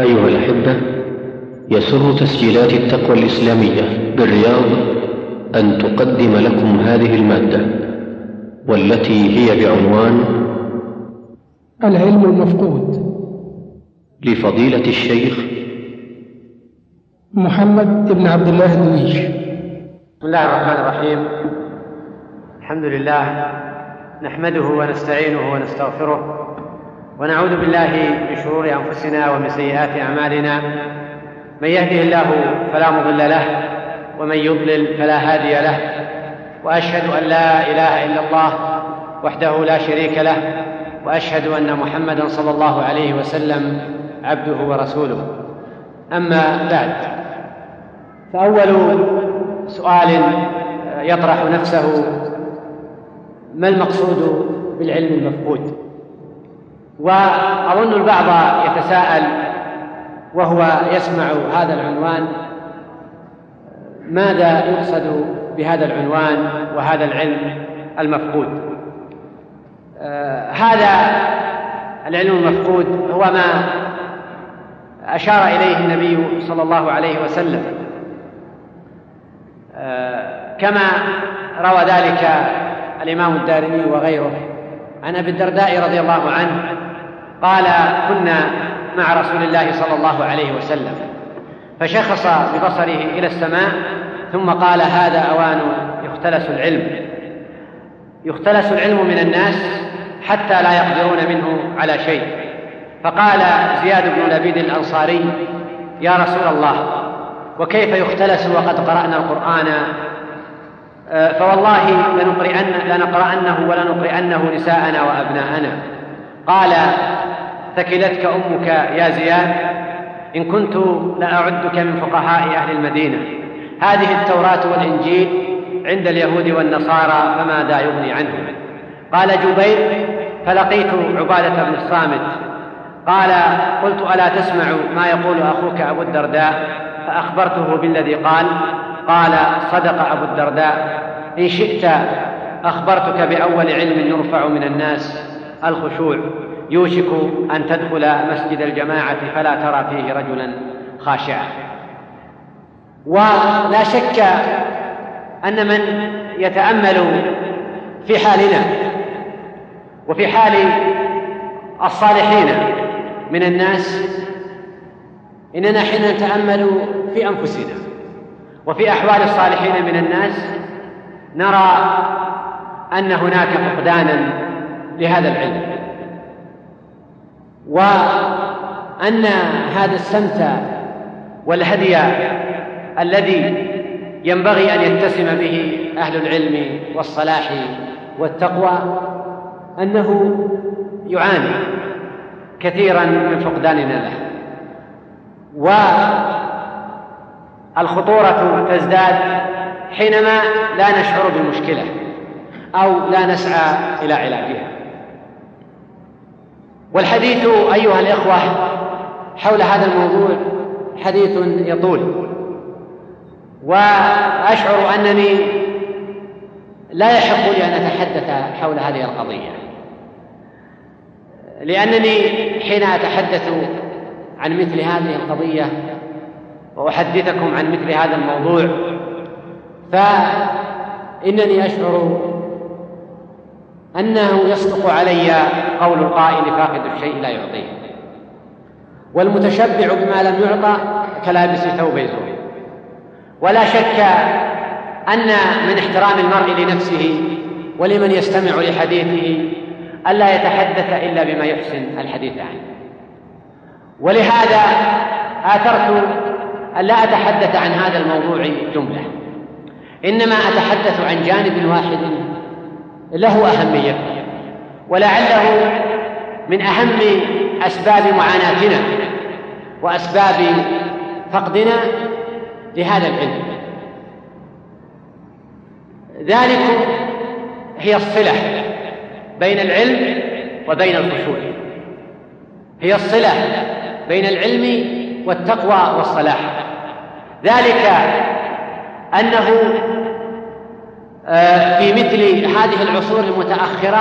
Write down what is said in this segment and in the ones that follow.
أيها الأحبة يسر تسجيلات التقوى الإسلامية بالرياض أن تقدم لكم هذه المادة والتي هي بعنوان العلم المفقود. لفضيلة الشيخ محمد بن عبد الله الدويش بسم الله الرحمن الرحيم. الحمد لله نحمده ونستعينه ونستغفره. ونعوذ بالله من شرور أنفسنا ومن سيئات أعمالنا. من يهده الله فلا مضل له ومن يضلل فلا هادي له. وأشهد أن لا إله إلا الله وحده لا شريك له وأشهد أن محمدا صلى الله عليه وسلم عبده ورسوله. أما بعد فأول سؤال يطرح نفسه ما المقصود بالعلم المفقود؟ وأظن البعض يتساءل وهو يسمع هذا العنوان ماذا يقصد بهذا العنوان وهذا العلم المفقود؟ آه هذا العلم المفقود هو ما أشار إليه النبي صلى الله عليه وسلم. آه كما روى ذلك الإمام الدارمي وغيره عن أبي الدرداء رضي الله عنه قال كنا مع رسول الله صلى الله عليه وسلم. فشخص ببصره إلى السماء ثم قال هذا أوان يختلس العلم. يختلس العلم من الناس حتى لا يقدرون منه على شيء. فقال زياد بن لبيد الأنصاري يا رسول الله وكيف يختلس وقد قرأنا القرآن؟ فوالله لنقرئن لنقرأنه ولنقرئنه نساءنا وأبناءنا. قال ثكلتك أمك يا زياد إن كنت لأعدك من فقهاء أهل المدينة. هذه التوراة والإنجيل عند اليهود والنصارى فماذا يغني عنهم. قال جبير فلقيت عبادة بن الصامت. قال قلت ألا تسمع ما يقول أخوك أبو الدرداء؟ فأخبرته بالذي قال قال صدق أبو الدرداء. إن شئت أخبرتك بأول علم يرفع من الناس. الخشوع. يوشك أن تدخل مسجد الجماعة فلا ترى فيه رجلا خاشعا ولا شك أن من يتأمل في حالنا وفي حال الصالحين من الناس إننا حين نتأمل في أنفسنا وفي أحوال الصالحين من الناس نرى أن هناك فقدانا لهذا العلم. وأن هذا السمت والهدي الذي ينبغي أن يتسم به أهل العلم والصلاح والتقوى أنه يعاني كثيرا من فقداننا له. والخطورة تزداد حينما لا نشعر بالمشكلة أو لا نسعى إلى علاجها. والحديث أيها الإخوة حول هذا الموضوع حديث يطول. وأشعر أنني لا يحق لي أن أتحدث حول هذه القضية. لأنني حين أتحدث عن مثل هذه القضية وأحدثكم عن مثل هذا الموضوع فإنني أشعر أنه يصدق علي قول القائل فاقد الشيء لا يعطيه. والمتشبع بما لم يعطى كلابس ثوب زور ولا شك أن من احترام المرء لنفسه ولمن يستمع لحديثه ألا يتحدث إلا بما يحسن الحديث عنه. ولهذا آثرت أن لا أتحدث عن هذا الموضوع جملة. إنما أتحدث عن جانب واحد له أهمية. ولعله من أهم أسباب معاناتنا وأسباب فقدنا لهذا العلم. ذلك هي الصلة بين العلم وبين الخشوع. هي الصلة بين العلم والتقوى والصلاح. ذلك أنه في مثل هذه العصور المتأخرة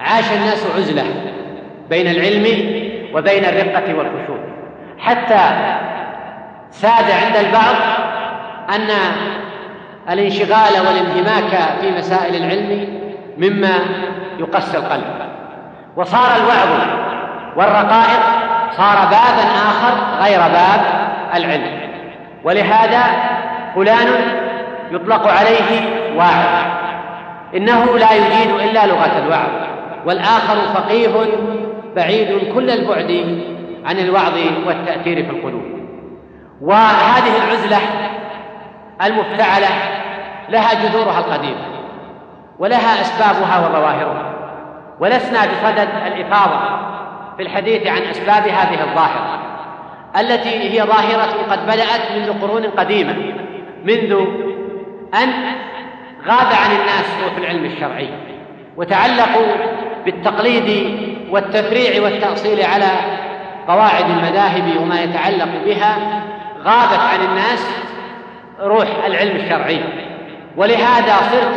عاش الناس عزلة بين العلم وبين الرقة والخشوع. حتى ساد عند البعض أن الانشغال والانهماك في مسائل العلم مما يقسي القلب. وصار الوعظ والرقائق صار بابا آخر غير باب العلم. ولهذا فلان يطلق عليه واعظ إنه لا يجيد إلا لغة الوعظ. والآخر فقيه بعيد كل البعد عن الوعظ والتأثير في القلوب. وهذه العزلة المفتعلة لها جذورها القديمة ولها أسبابها وظواهرها ولسنا بصدد الإفاضة في الحديث عن أسباب هذه الظاهرة التي هي ظاهرة قد بدأت منذ قرون قديمة منذ أن غاب عن الناس صوت العلم الشرعي وتعلقوا بالتقليد والتفريع والتأصيل على قواعد المذاهب وما يتعلق بها غابت عن الناس روح العلم الشرعي. ولهذا صرت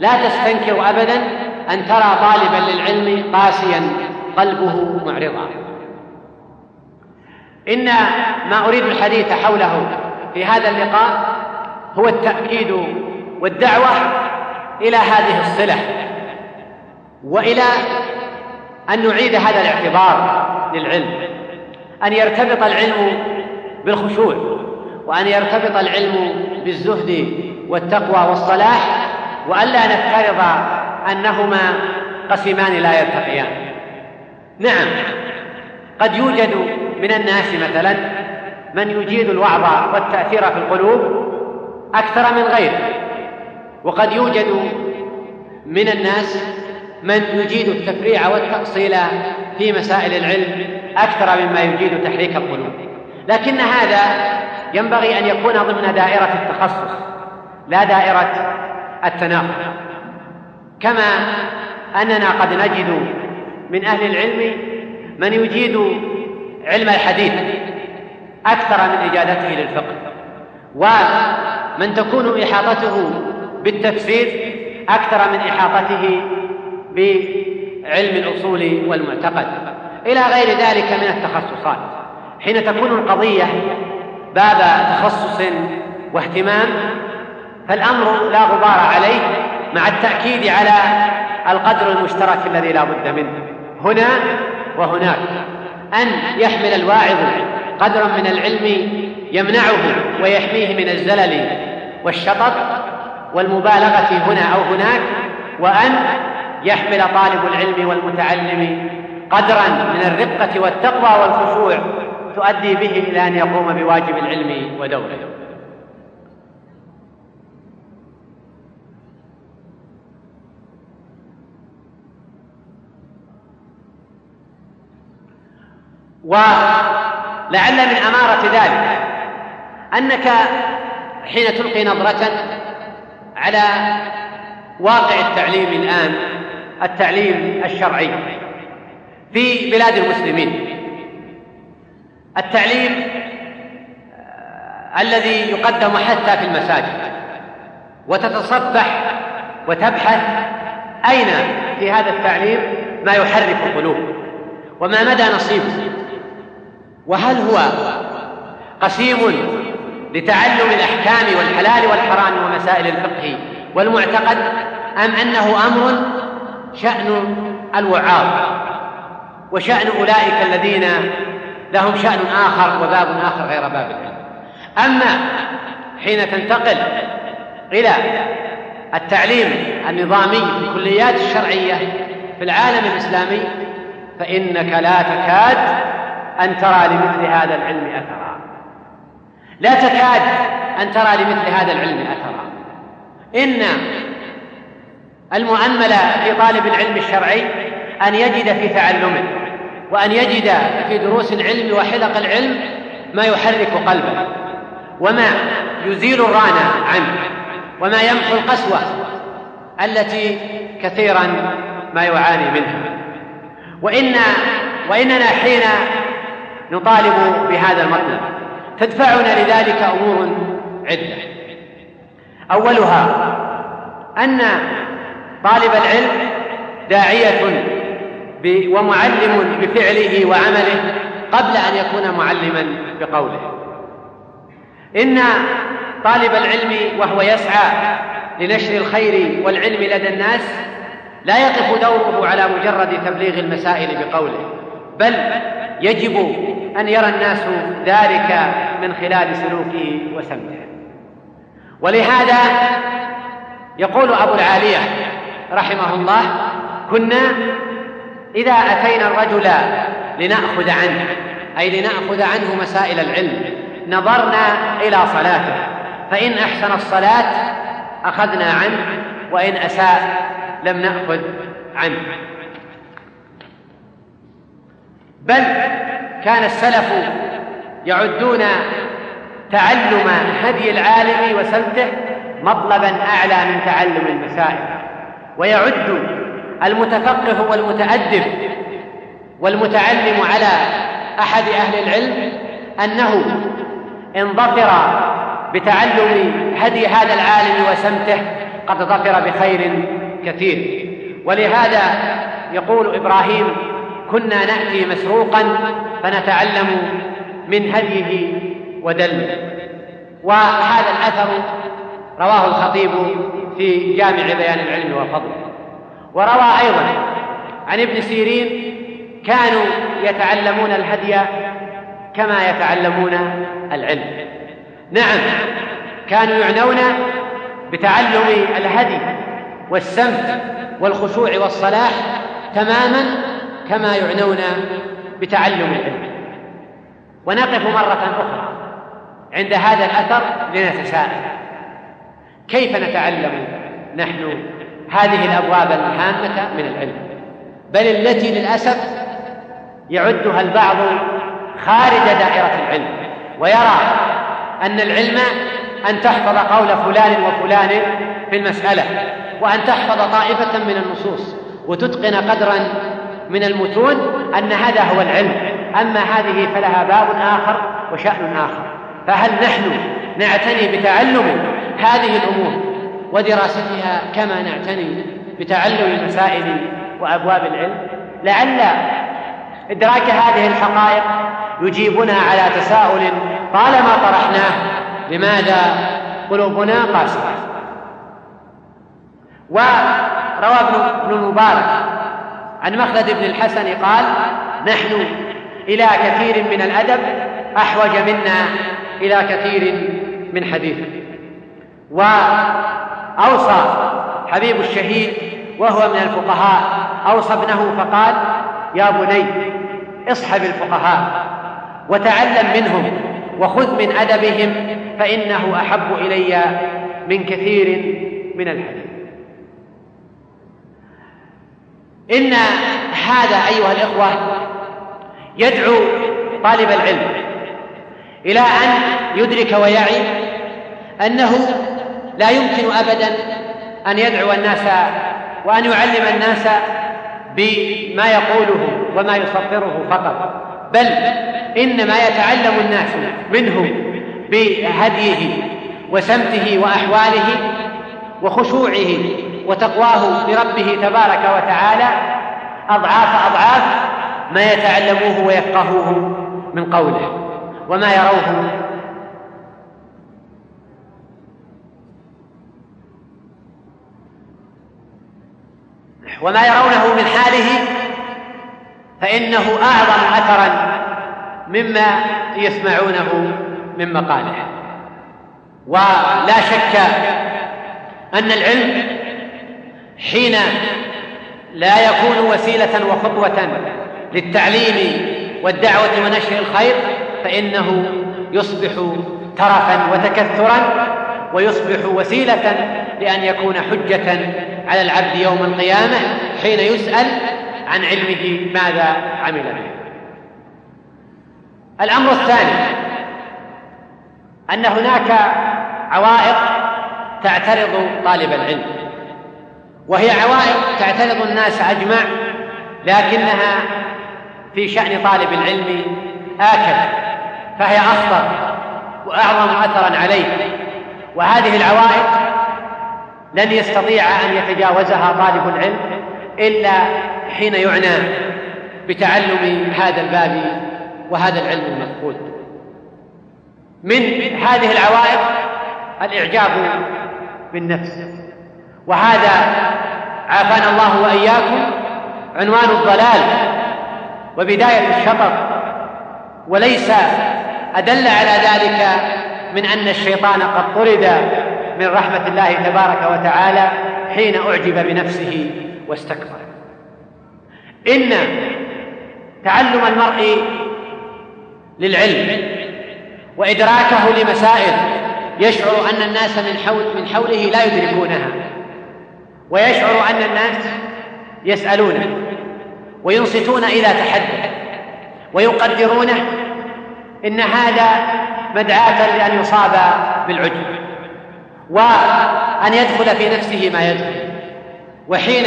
لا تستنكر ابدا أن ترى طالبا للعلم قاسيا قلبه معرضا. إن ما أريد الحديث حوله في هذا اللقاء هو التأكيد والدعوة إلى هذه الصلة وإلى أن نعيد هذا الاعتبار للعلم أن يرتبط العلم بالخشوع وأن يرتبط العلم بالزهد والتقوى والصلاح والا نفترض أنهما قسمان لا يلتقيان. نعم قد يوجد من الناس مثلا من يجيد الوعظ والتأثير في القلوب أكثر من غيره وقد يوجد من الناس من يجيد التفريع والتأصيل في مسائل العلم أكثر مما يجيد تحريك القلوب لكن هذا ينبغي أن يكون ضمن دائرة التخصص لا دائرة التناقض. كما أننا قد نجد من أهل العلم من يجيد علم الحديث أكثر من إجادته للفقه. ومن تكون إحاطته بالتفسير أكثر من إحاطته بعلم الأصول والمعتقد. إلى غير ذلك من التخصصات. حين تكون القضية باب تخصص واهتمام فالأمر لا غبار عليه مع التأكيد على القدر المشترك الذي لا بد منه. هنا وهناك. أن يحمل الواعظ قدرا من العلم يمنعه ويحميه من الزلل والشطط والمبالغة هنا أو هناك وأن يحمل طالب العلم والمتعلم قدرا من الرقة والتقوى والخشوع تؤدي به إلى أن يقوم بواجب العلم ودوره. ولعل من أمارة ذلك أنك حين تلقي نظرة على واقع التعليم الآن التعليم الشرعي في بلاد المسلمين. التعليم الذي يقدم حتى في المساجد وتتصفح وتبحث أين في هذا التعليم ما يحرك القلوب وما مدى نصيبه وهل هو قسيم لتعلم الأحكام والحلال والحرام ومسائل الفقه والمعتقد أم أنه أمر شأن الوعاظ وشأن أولئك الذين لهم شأن آخر وباب آخر غير باب العلم. أما حين تنتقل إلى التعليم النظامي في الكليات الشرعية في العالم الإسلامي فإنك لا تكاد أن ترى لمثل هذا العلم أثرا. لا تكاد أن ترى لمثل هذا العلم أثرا. إن المؤمل في طالب العلم الشرعي أن يجد في تعلمه وأن يجد في دروس العلم وحلق العلم ما يحرك قلبه وما يزيل الران عنه وما يمحو القسوة التي كثيرا ما يعاني منها. وإن وإننا حين نطالب بهذا المطلب تدفعنا لذلك أمور عدة. أولها أن طالب العلم داعية ومعلم بفعله وعمله قبل أن يكون معلما بقوله. إن طالب العلم وهو يسعى لنشر الخير والعلم لدى الناس لا يقف دوره على مجرد تبليغ المسائل بقوله بل يجب أن يرى الناس ذلك من خلال سلوكه وسمته ولهذا يقول أبو العالية رحمه الله كنا إذا أتينا الرجل لنأخذ عنه أي لنأخذ عنه مسائل العلم نظرنا إلى صلاته فإن أحسن الصلاة أخذنا عنه وإن أساء لم نأخذ عنه. بل كان السلف يعدون تعلم هدي العالم وسمته مطلبا أعلى من تعلم المسائل. ويعد المتفقه والمتأدب والمتعلم على أحد أهل العلم أنه ان ظفر بتعلم هدي هذا العالم وسمته قد ظفر بخير كثير. ولهذا يقول إبراهيم كنا نأتي مسروقا فنتعلم من هديه ودله. وهذا الأثر رواه الخطيب في جامع بيان العلم وفضله وروى أيضا عن ابن سيرين كانوا يتعلمون الهدي كما يتعلمون العلم. نعم كانوا يعنون بتعلم الهدي والسمت والخشوع والصلاح تماما كما يعنون بتعلم العلم. ونقف مرة أخرى عند هذا الأثر لنتساءل. كيف نتعلم نحن هذه الأبواب الهامة من العلم؟ بل التي للأسف يعدها البعض خارج دائرة العلم ويرى أن العلم أن تحفظ قول فلان وفلان في المسألة وأن تحفظ طائفة من النصوص وتتقن قدرا من المتون أن هذا هو العلم. أما هذه فلها باب آخر وشأن آخر. فهل نحن نعتني بتعلم هذه الأمور ودراستها كما نعتني بتعلم المسائل وأبواب العلم؟ لعل إدراك هذه الحقائق يجيبنا على تساؤل طالما طرحناه لماذا قلوبنا قاسية وروى ابن المبارك عن مخلد بن الحسن قال نحن إلى كثير من الأدب أحوج منا إلى كثير من حديث. وأوصى حبيب الشهيد وهو من الفقهاء أوصى ابنه فقال يا بني اصحب الفقهاء وتعلم منهم وخذ من أدبهم فإنه أحب إلي من كثير من الحديث. إن هذا أيها الإخوة يدعو طالب العلم إلى أن يدرك ويعي أنه لا يمكن أبدا أن يدعو الناس وأن يعلم الناس بما يقوله وما يسطره فقط بل إنما يتعلم الناس منه بهديه وسمته وأحواله وخشوعه وتقواه لربه تبارك وتعالى أضعاف أضعاف ما يتعلموه ويفقهوه من قوله وما يروه. وما يرونه من حاله فإنه أعظم أثرا مما يسمعونه من مقاله. ولا شك أن العلم حين لا يكون وسيلة وخطوة للتعليم والدعوة ونشر الخير فإنه يصبح ترفا وتكثرا ويصبح وسيلة لأن يكون حجة على العبد يوم القيامة حين يسأل عن علمه ماذا عمل به. الأمر الثاني أن هناك عوائق تعترض طالب العلم. وهي عوائق تعترض الناس أجمع لكنها في شأن طالب العلم آكد فهي أخطر وأعظم أثرا عليه. وهذه العوائق لن يستطيع أن يتجاوزها طالب العلم إلا حين يعنى بتعلم هذا الباب وهذا العلم المفقود. من هذه العوائق الإعجاب بالنفس. وهذا عافانا الله وإياكم عنوان الضلال وبداية الشطر وليس أدل على ذلك من أن الشيطان قد طرد من رحمة الله تبارك وتعالى حين أعجب بنفسه واستكبر. إن تعلم المرء للعلم وإدراكه لمسائل يشعر أن الناس من من حوله لا يدركونها. ويشعر أن الناس يسألونه وينصتون إذا تحدث ويقدرونه إن هذا مدعاة لأن يصاب بالعجب وأن يدخل في نفسه ما يدخل وحين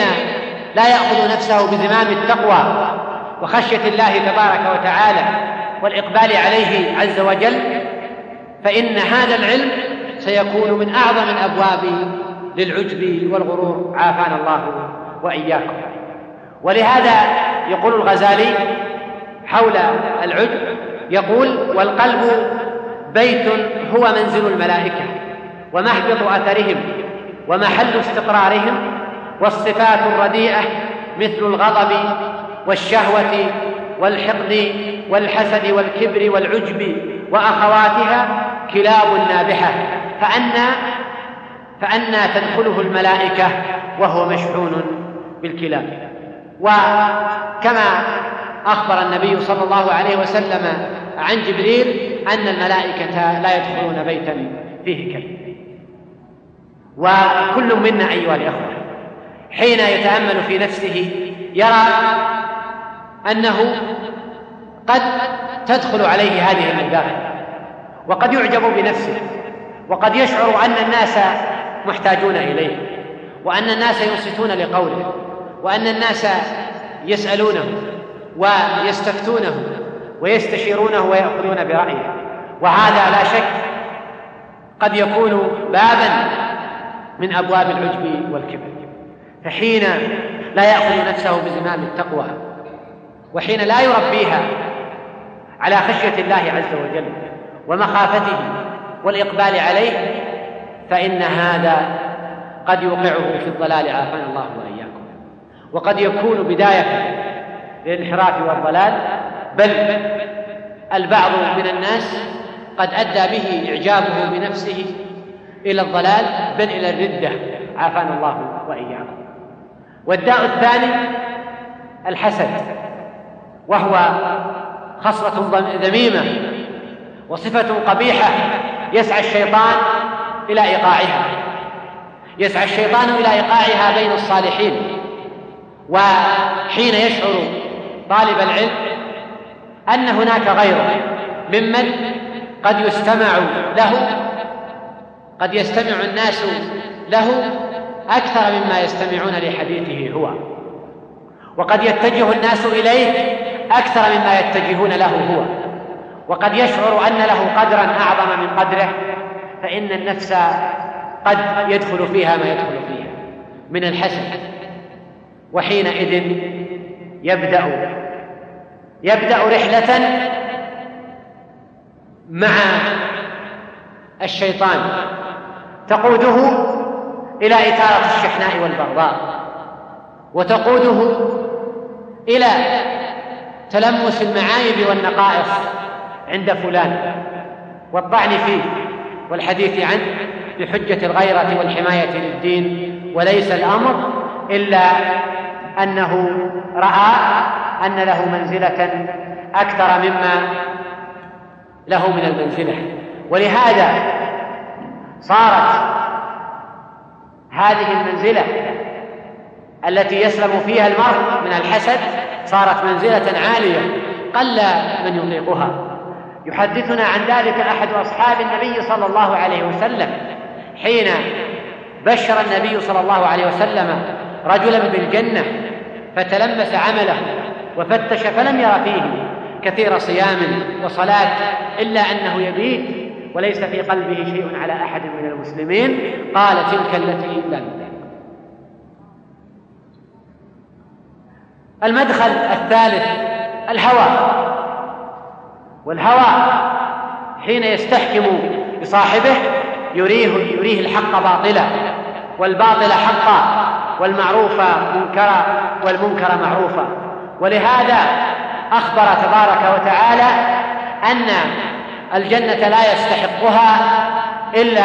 لا يأخذ نفسه بزمام التقوى وخشية الله تبارك وتعالى والإقبال عليه عز وجل فإن هذا العلم سيكون من أعظم الأبواب للعجب والغرور عافانا الله وإياكم. ولهذا يقول الغزالي حول العجب يقول والقلب بيت هو منزل الملائكة ومهبط أثرهم ومحل استقرارهم والصفات الرديئة مثل الغضب والشهوة والحقد والحسد والكبر والعجب وأخواتها كلاب نابحة فأنى فأنى تدخله الملائكة وهو مشحون بالكلاب. وكما أخبر النبي صلى الله عليه وسلم عن جبريل أن الملائكة لا يدخلون بيتا فيه كلب. وكل منا أيها الأخوة حين يتأمل في نفسه يرى أنه قد تدخل عليه هذه المداخل وقد يعجب بنفسه وقد يشعر أن الناس محتاجون إليه وأن الناس ينصتون لقوله وأن الناس يسألونه ويستفتونه ويستشيرونه ويأخذون برأيه. وهذا لا شك قد يكون بابا من أبواب العجب والكبر. فحين لا يأخذ نفسه بزمام التقوى وحين لا يربيها على خشية الله عز وجل ومخافته والإقبال عليه فإن هذا قد يوقعه في الضلال عافانا الله وإياكم. وقد يكون بداية للانحراف والضلال بل البعض من الناس قد أدى به إعجابه بنفسه إلى الضلال بل إلى الردة عافانا الله وإياكم. والداء الثاني الحسد وهو خصلة ذميمة وصفة قبيحة يسعى الشيطان إلى إيقاعها. يسعى الشيطان إلى إيقاعها بين الصالحين. وحين يشعر طالب العلم أن هناك غيره ممن قد يستمع له قد يستمع الناس له أكثر مما يستمعون لحديثه هو. وقد يتجه الناس إليه أكثر مما يتجهون له هو. وقد يشعر أن له قدرا أعظم من قدره فإن النفس قد يدخل فيها ما يدخل فيها من الحسد. وحينئذ يبدأ يبدأ رحلة مع الشيطان تقوده إلى إثارة الشحناء والبغضاء وتقوده إلى تلمس المعايب والنقائص عند فلان والطعن فيه. والحديث عنه بحجة الغيرة والحماية للدين وليس الأمر إلا أنه رأى أن له منزلة أكثر مما له من المنزلة. ولهذا صارت هذه المنزلة التي يسلم فيها المرء من الحسد صارت منزلة عالية قل من يطيقها. يحدثنا عن ذلك أحد أصحاب النبي صلى الله عليه وسلم حين بشر النبي صلى الله عليه وسلم رجلا بالجنة فتلمس عمله وفتش فلم ير فيه كثير صيام وصلاة إلا أنه يبيت وليس في قلبه شيء على أحد من المسلمين. قال تلك التي لم المدخل الثالث الهوى والهوى حين يستحكم بصاحبه يريه يريه الحق باطلا والباطل حقا والمعروف منكرا والمنكر معروفا. ولهذا أخبر تبارك وتعالى أن الجنة لا يستحقها إلا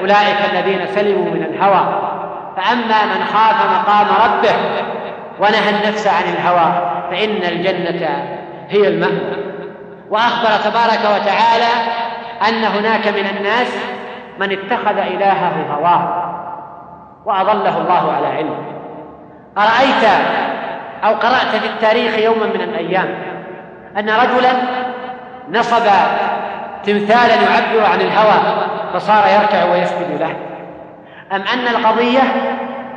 أولئك الذين سلموا من الهوى. فأما من خاف مقام ربه ونهى النفس عن الهوى فإن الجنة هي المأوى. وأخبر تبارك وتعالى أن هناك من الناس من اتخذ إلهه هواه وأضله الله على علم. أرأيت أو قرأت في التاريخ يوما من الأيام أن رجلا نصب تمثالا يعبر عن الهوى فصار يركع ويسجد له. أم أن القضية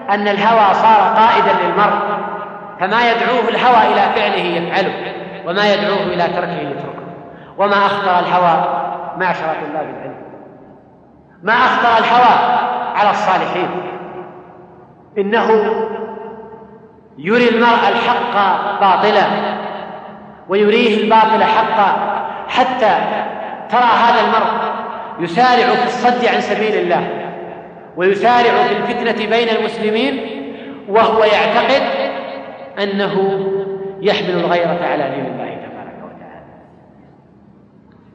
أن الهوى صار قائدا للمرء فما يدعوه الهوى إلى فعله يفعله وما يدعوه إلى تركه يتركه. وما اخطر الهوى معشر طلاب العلم. ما اخطر الهوى على الصالحين. إنه يري المرء الحق باطلا ويريه الباطل حقا حتى ترى هذا المرء يسارع في الصد عن سبيل الله ويسارع في الفتنة بين المسلمين وهو يعتقد أنه يحمل الغيرة على دين الله.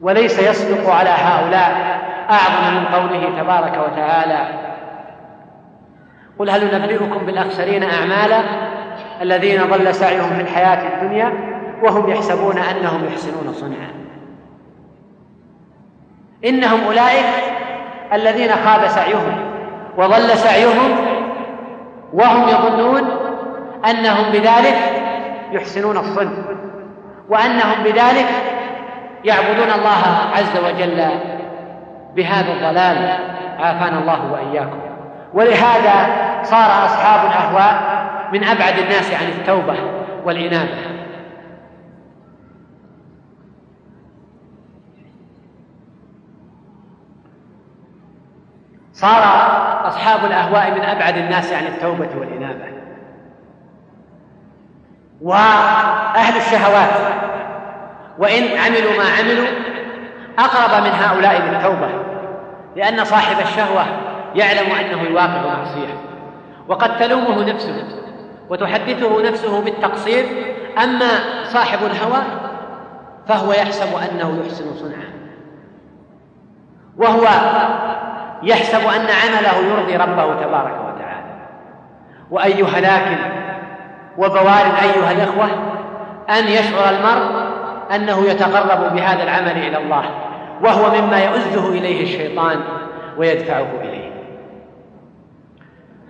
وليس يصدق على هؤلاء أعظم من قوله تبارك وتعالى. قل هل ننبئكم بالأخسرين أعمالا الذين ضل سعيهم في الحياة الدنيا وهم يحسبون أنهم يحسنون صنعا؟ إنهم أولئك الذين خاب سعيهم وضل سعيهم وهم يظنون أنهم بذلك يحسنون الصنع وأنهم بذلك يعبدون الله عز وجل بهذا الضلال. عافانا الله وإياكم. ولهذا صار أصحاب الأهواء من أبعد الناس عن التوبة والإنابة. صار أصحاب الأهواء من أبعد الناس عن التوبة والإنابة. وأهل الشهوات وإن عملوا ما عملوا أقرب من هؤلاء للتوبة لأن صاحب الشهوة يعلم أنه يواقع معصيه وقد تلومه نفسه وتحدثه نفسه بالتقصير أما صاحب الهوى فهو يحسب أنه يحسن صنعا وهو يحسب أن عمله يرضي ربه تبارك وتعالى. واي هلاك وبوار أيها الإخوة أن يشعر المرء أنه يتقرب بهذا العمل إلى الله وهو مما يؤزه إليه الشيطان ويدفعه إليه.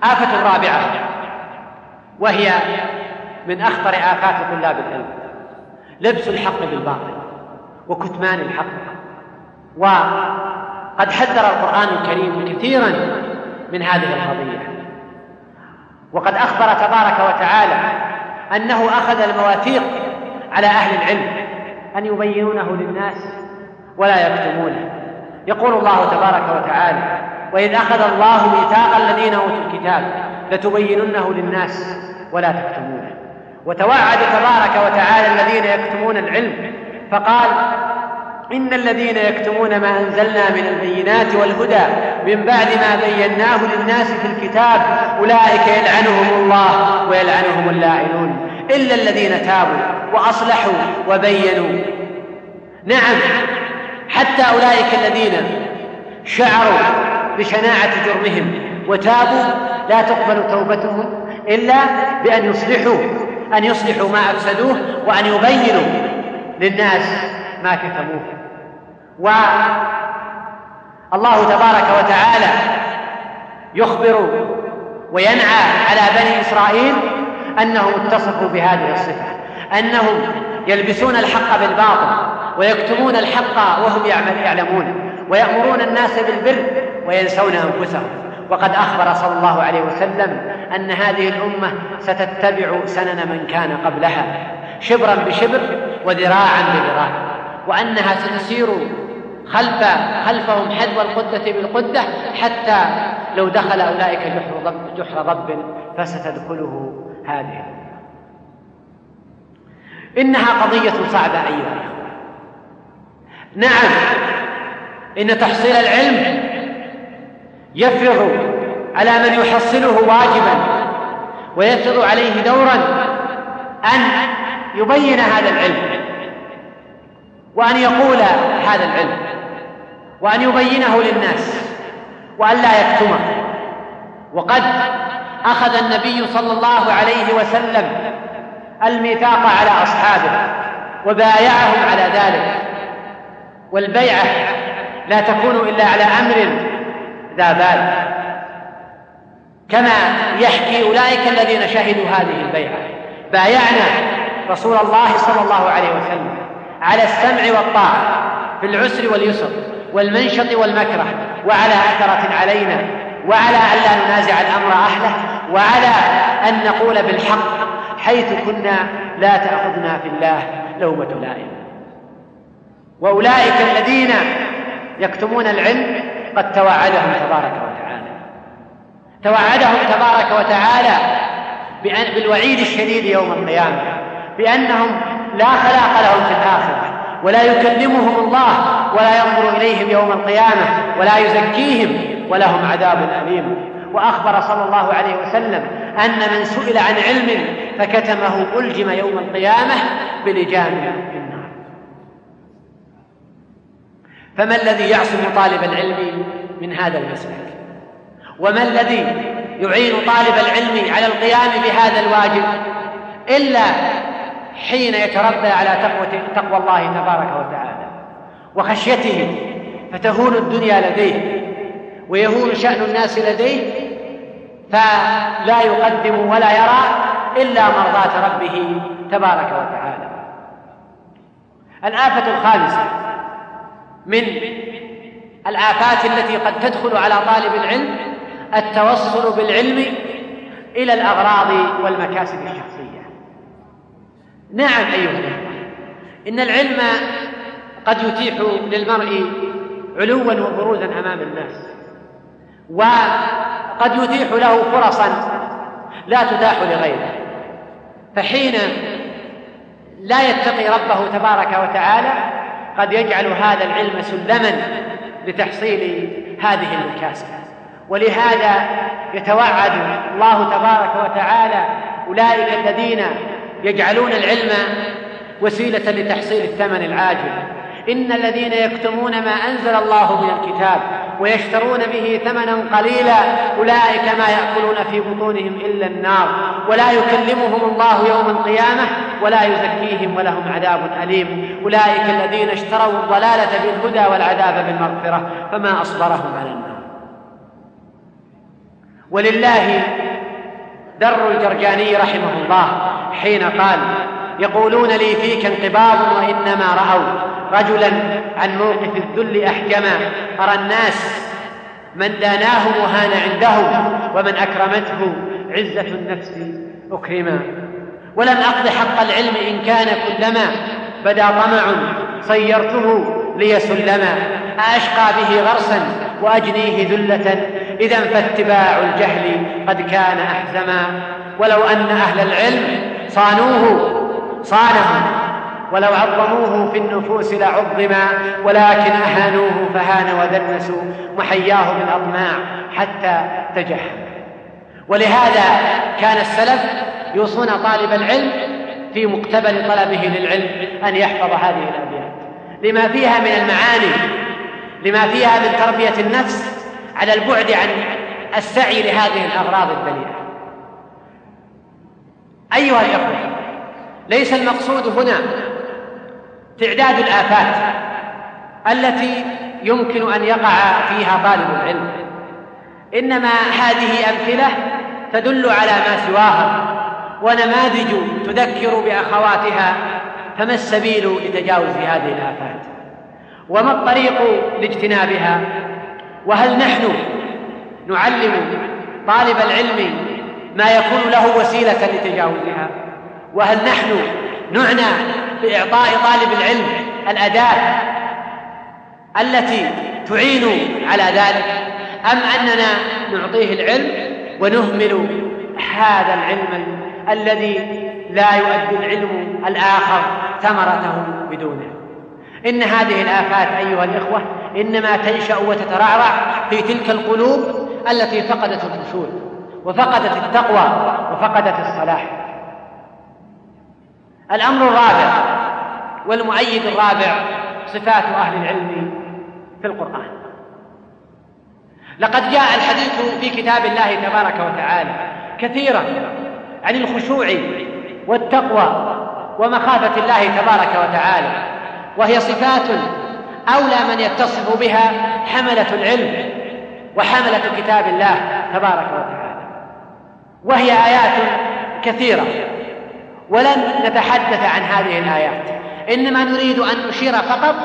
آفة رابعة وهي من أخطر آفات طلاب العلم لبس الحق بالباطل وكتمان الحق. وقد حذر القرآن الكريم كثيرا من هذه القضية. وقد أخبر تبارك وتعالى أنه أخذ المواثيق على أهل العلم أن يبينونه للناس ولا يكتمونه. يقول الله تبارك وتعالى وإذ أخذ الله ميثاق الذين أوتوا الكتاب لتبيننه للناس ولا تكتمونه. وتوعد تبارك وتعالى الذين يكتمون العلم فقال إن الذين يكتمون ما أنزلنا من البينات والهدى من بعد ما بيناه للناس في الكتاب أولئك يلعنهم الله ويلعنهم اللاعنون إلا الذين تابوا وأصلحوا وبينوا. نعم حتى أولئك الذين شعروا بشناعة جرمهم وتابوا لا تقبل توبتهم إلا بأن يصلحوا أن يصلحوا ما أفسدوه وأن يبينوا للناس ما كتبوه. والله تبارك وتعالى يخبر وينعى على بني إسرائيل أنهم اتصفوا بهذه الصفة أنهم يلبسون الحق بالباطل ويكتمون الحق وهم يعلمون ويأمرون الناس بالبر وينسون أنفسهم. وقد أخبر صلى الله عليه وسلم أن هذه الأمة ستتبع سنن من كان قبلها شبرا بشبر وذراعا بذراع وأنها ستسير خلف خلفهم حذو القدة بالقدة حتى لو دخل أولئك جحر ضب, جحر ضب فستدخله هذه. إنها قضية صعبة أيها الأخوة. نعم إن تحصيل العلم يفرض على من يحصله واجبا ويفرض عليه دورا أن يبين هذا العلم وأن يقول هذا العلم وأن يبينه للناس وأن لا يكتمه. وقد أخذ النبي صلى الله عليه وسلم الميثاق على أصحابه وبايعهم على ذلك. والبيعة لا تكون إلا على أمر ذا بال. كما يحكي أولئك الذين شهدوا هذه البيعة. بايعنا رسول الله صلى الله عليه وسلم على السمع والطاعة في العسر واليسر والمنشط والمكره وعلى أثرة علينا وعلى أن لا ننازع الأمر أهله وعلى أن نقول بالحق حيث كنا لا تأخذنا في الله لومة لائم. وأولئك الذين يكتمون العلم قد توعدهم تبارك وتعالى. توعدهم تبارك وتعالى بالوعيد الشديد يوم القيامة بأنهم لا خلاق لهم في الآخرة ولا يكلمهم الله ولا ينظر إليهم يوم القيامة ولا يزكيهم ولهم عذاب أليم. وأخبر صلى الله عليه وسلم أن من سئل عن علم فكتمه ألجم يوم القيامة بلجام في النار. فما الذي يعصم طالب العلم من هذا المسلك؟ وما الذي يعين طالب العلم على القيام بهذا الواجب إلا حين يتربى على تقوى, تقوى الله تبارك وتعالى وخشيته فتهون الدنيا لديه ويهون شأن الناس لديه فلا يقدم ولا يرى إلا مرضاة ربه تبارك وتعالى. الآفة الخامسة من الآفات التي قد تدخل على طالب العلم التوصل بالعلم إلى الأغراض والمكاسب الشخصية. نعم أيها الأخوة إن العلم قد يتيح للمرء علوا وبروزا أمام الناس. وقد يتيح له فرصا لا تتاح لغيره. فحين لا يتقي ربه تبارك وتعالى قد يجعل هذا العلم سلما لتحصيل هذه المكاسب ولهذا يتوعد الله تبارك وتعالى أولئك الذين يجعلون العلم وسيلة لتحصيل الثمن العاجل. إن الذين يكتمون ما أنزل الله من الكتاب ويشترون به ثمنا قليلا أولئك ما يأكلون في بطونهم إلا النار ولا يكلمهم الله يوم القيامة ولا يزكيهم ولهم عذاب أليم أولئك الذين اشتروا الضلالة بالهدى والعذاب بالمغفرة فما أصبرهم على النار ولله در الجرجاني رحمه الله حين قال يقولون لي فيك انقباض وإنما رأوا. رجلا عن موقف الذل احكما أرى الناس من داناه وهان عندهم ومن أكرمته عزة النفس أكرما. ولم أقض حق العلم إن كان كلما بدا طمع صيرته لي سلما أأشقى به غرسا وأجنيه ذلة. إذا فاتباع الجهل قد كان أحزما. ولو أن أهل العلم صانوه صانهم ولو عظموه في النفوس لعظما ولكن أهانوه فهان ودنسوا محياه بالأطماع حتى تجهم. ولهذا كان السلف يوصون طالب العلم في مقتبل طلبه للعلم أن يحفظ هذه الأبيات. لما فيها من المعاني لما فيها من تربية النفس على البعد عن السعي لهذه الأغراض الدنيئة أيها الإخوة ليس المقصود هنا تعداد الآفات التي يمكن أن يقع فيها طالب العلم إنما هذه أمثلة تدل على ما سواها ونماذج تذكر بأخواتها فما السبيل لتجاوز هذه الآفات؟ وما الطريق لاجتنابها؟ وهل نحن نعلم طالب العلم ما يكون له وسيلة لتجاوزها؟ وهل نحن نعنى بإعطاء طالب العلم الأداة التي تعين على ذلك؟ أم أننا نعطيه العلم ونهمل هذا العلم الذي لا يؤدي العلم الآخر ثمرته بدونه؟ إن هذه الآفات أيها الإخوة إنما تنشأ وتترعرع في تلك القلوب التي فقدت الخشوع وفقدت التقوى وفقدت الصلاح. الأمر الرابع والمؤيد الرابع صفات أهل العلم في القرآن. لقد جاء الحديث في كتاب الله تبارك وتعالى كثيرا عن الخشوع والتقوى ومخافة الله تبارك وتعالى وهي صفات أولى من يتصف بها حملة العلم وحملة كتاب الله تبارك وتعالى وهي آيات كثيرة ولن نتحدث عن هذه الآيات. إنما نريد أن نشير فقط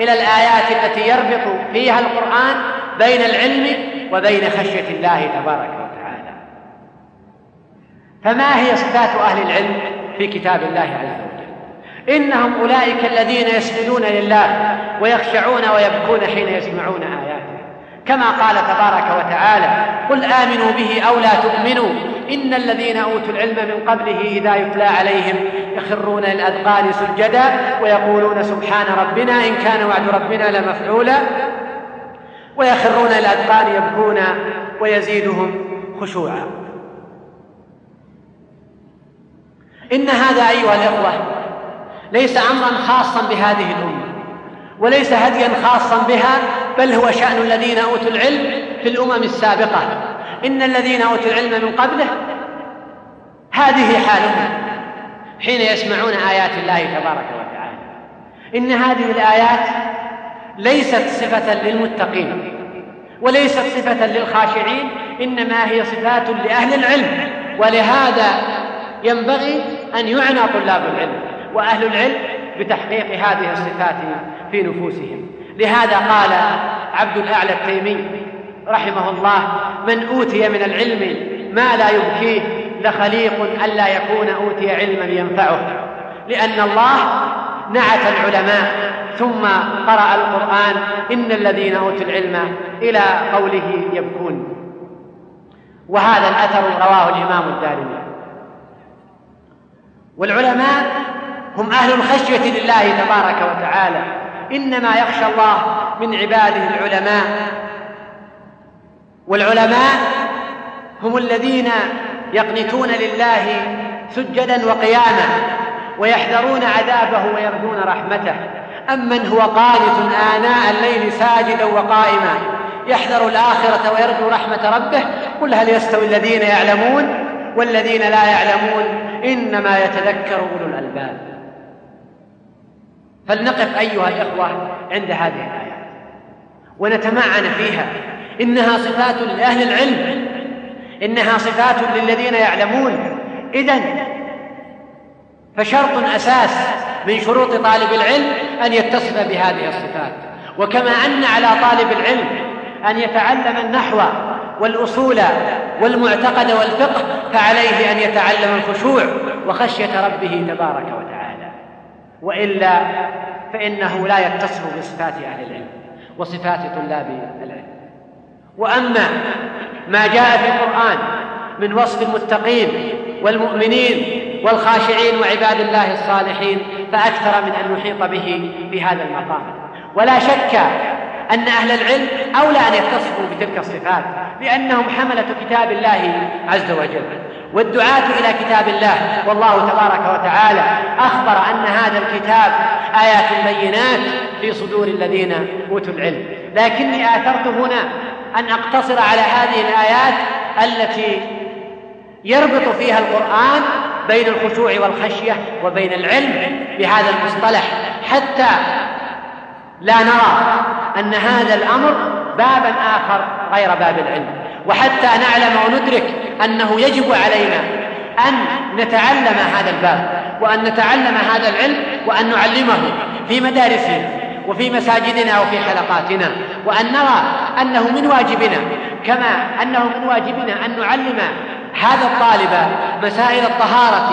إلى الآيات التي يربط فيها القرآن بين العلم وبين خشية الله تبارك وتعالى. فما هي صفات أهل العلم في كتاب الله عز وجل؟ إنهم أولئك الذين يسجدون لله ويخشعون ويبكون حين يسمعون آياته. كما قال تبارك وتعالى قل آمنوا به أو لا تؤمنوا. إن الذين أوتوا العلم من قبله إذا يتلى عليهم يخرون للأذقان سجدا ويقولون سبحان ربنا إن كان وعد ربنا لمفعولا ويخرون الأذقان يبكون ويزيدهم خشوعا. إن هذا أيها الإخوة ليس أمرا خاصا بهذه الأمة وليس هديا خاصا بها بل هو شأن الذين أوتوا العلم في الأمم السابقة. إن الذين أوتوا العلم من قبله هذه حالهم حين يسمعون آيات الله تبارك وتعالى. إن هذه الآيات ليست صفة للمتقين وليست صفة للخاشعين إنما هي صفات لأهل العلم. ولهذا ينبغي أن يعنى طلاب العلم وأهل العلم بتحقيق هذه الصفات في نفوسهم. لهذا قال عبد الأعلى التيمي رحمه الله من أوتي من العلم ما لا يبكيه لخليق ألا يكون أوتي علما ينفعه. لأن الله نعت العلماء ثم قرأ القرآن إن الذين أوتوا العلم إلى قوله يبكون. وهذا الأثر رواه الإمام الدارمي. والعلماء هم أهل الخشية لله تبارك وتعالى. إنما يخشى الله من عباده العلماء. والعلماء هم الذين يقنتون لله سجدا وقياما ويحذرون عذابه ويرجون رحمته. أمن هو قانت آناء الليل ساجدا وقائما يحذر الآخرة ويرجو رحمة ربه. قل هل يستوي الذين يعلمون والذين لا يعلمون إنما يتذكر أولو الألباب. فلنقف أيها الإخوة عند هذه الآيات. ونتمعن فيها. إنها صفات لأهل العلم. إنها صفات للذين يعلمون. إذا فشرط أساس من شروط طالب العلم أن يتصف بهذه الصفات. وكما أن على طالب العلم أن يتعلم النحو والأصول والمعتقد والفقه فعليه أن يتعلم الخشوع وخشية ربه تبارك وتعالى. وإلا فإنه لا يتصف بصفات أهل العلم وصفات طلاب العلم. وأما ما جاء في القرآن من وصف المتقين والمؤمنين والخاشعين وعباد الله الصالحين فأكثر من أن نحيط به في هذا المقام. ولا شك أن أهل العلم أولى أن يتصفوا بتلك الصفات لأنهم حملة كتاب الله عز وجل. والدعاة إلى كتاب الله والله تبارك وتعالى أخبر أن هذا الكتاب آيات بينات في صدور الذين أوتوا العلم. لكني آثرت هنا أن أقتصر على هذه الآيات التي يربط فيها القرآن بين الخشوع والخشية وبين العلم بهذا المصطلح حتى لا نرى أن هذا الأمر بابا آخر غير باب العلم. وحتى نعلم وندرك أنه يجب علينا أن نتعلم هذا الباب وأن نتعلم هذا العلم وأن نعلمه في مدارسنا وفي مساجدنا وفي حلقاتنا وأن نرى أنه من واجبنا كما أنه من واجبنا أن نعلم هذا الطالب مسائل الطهارة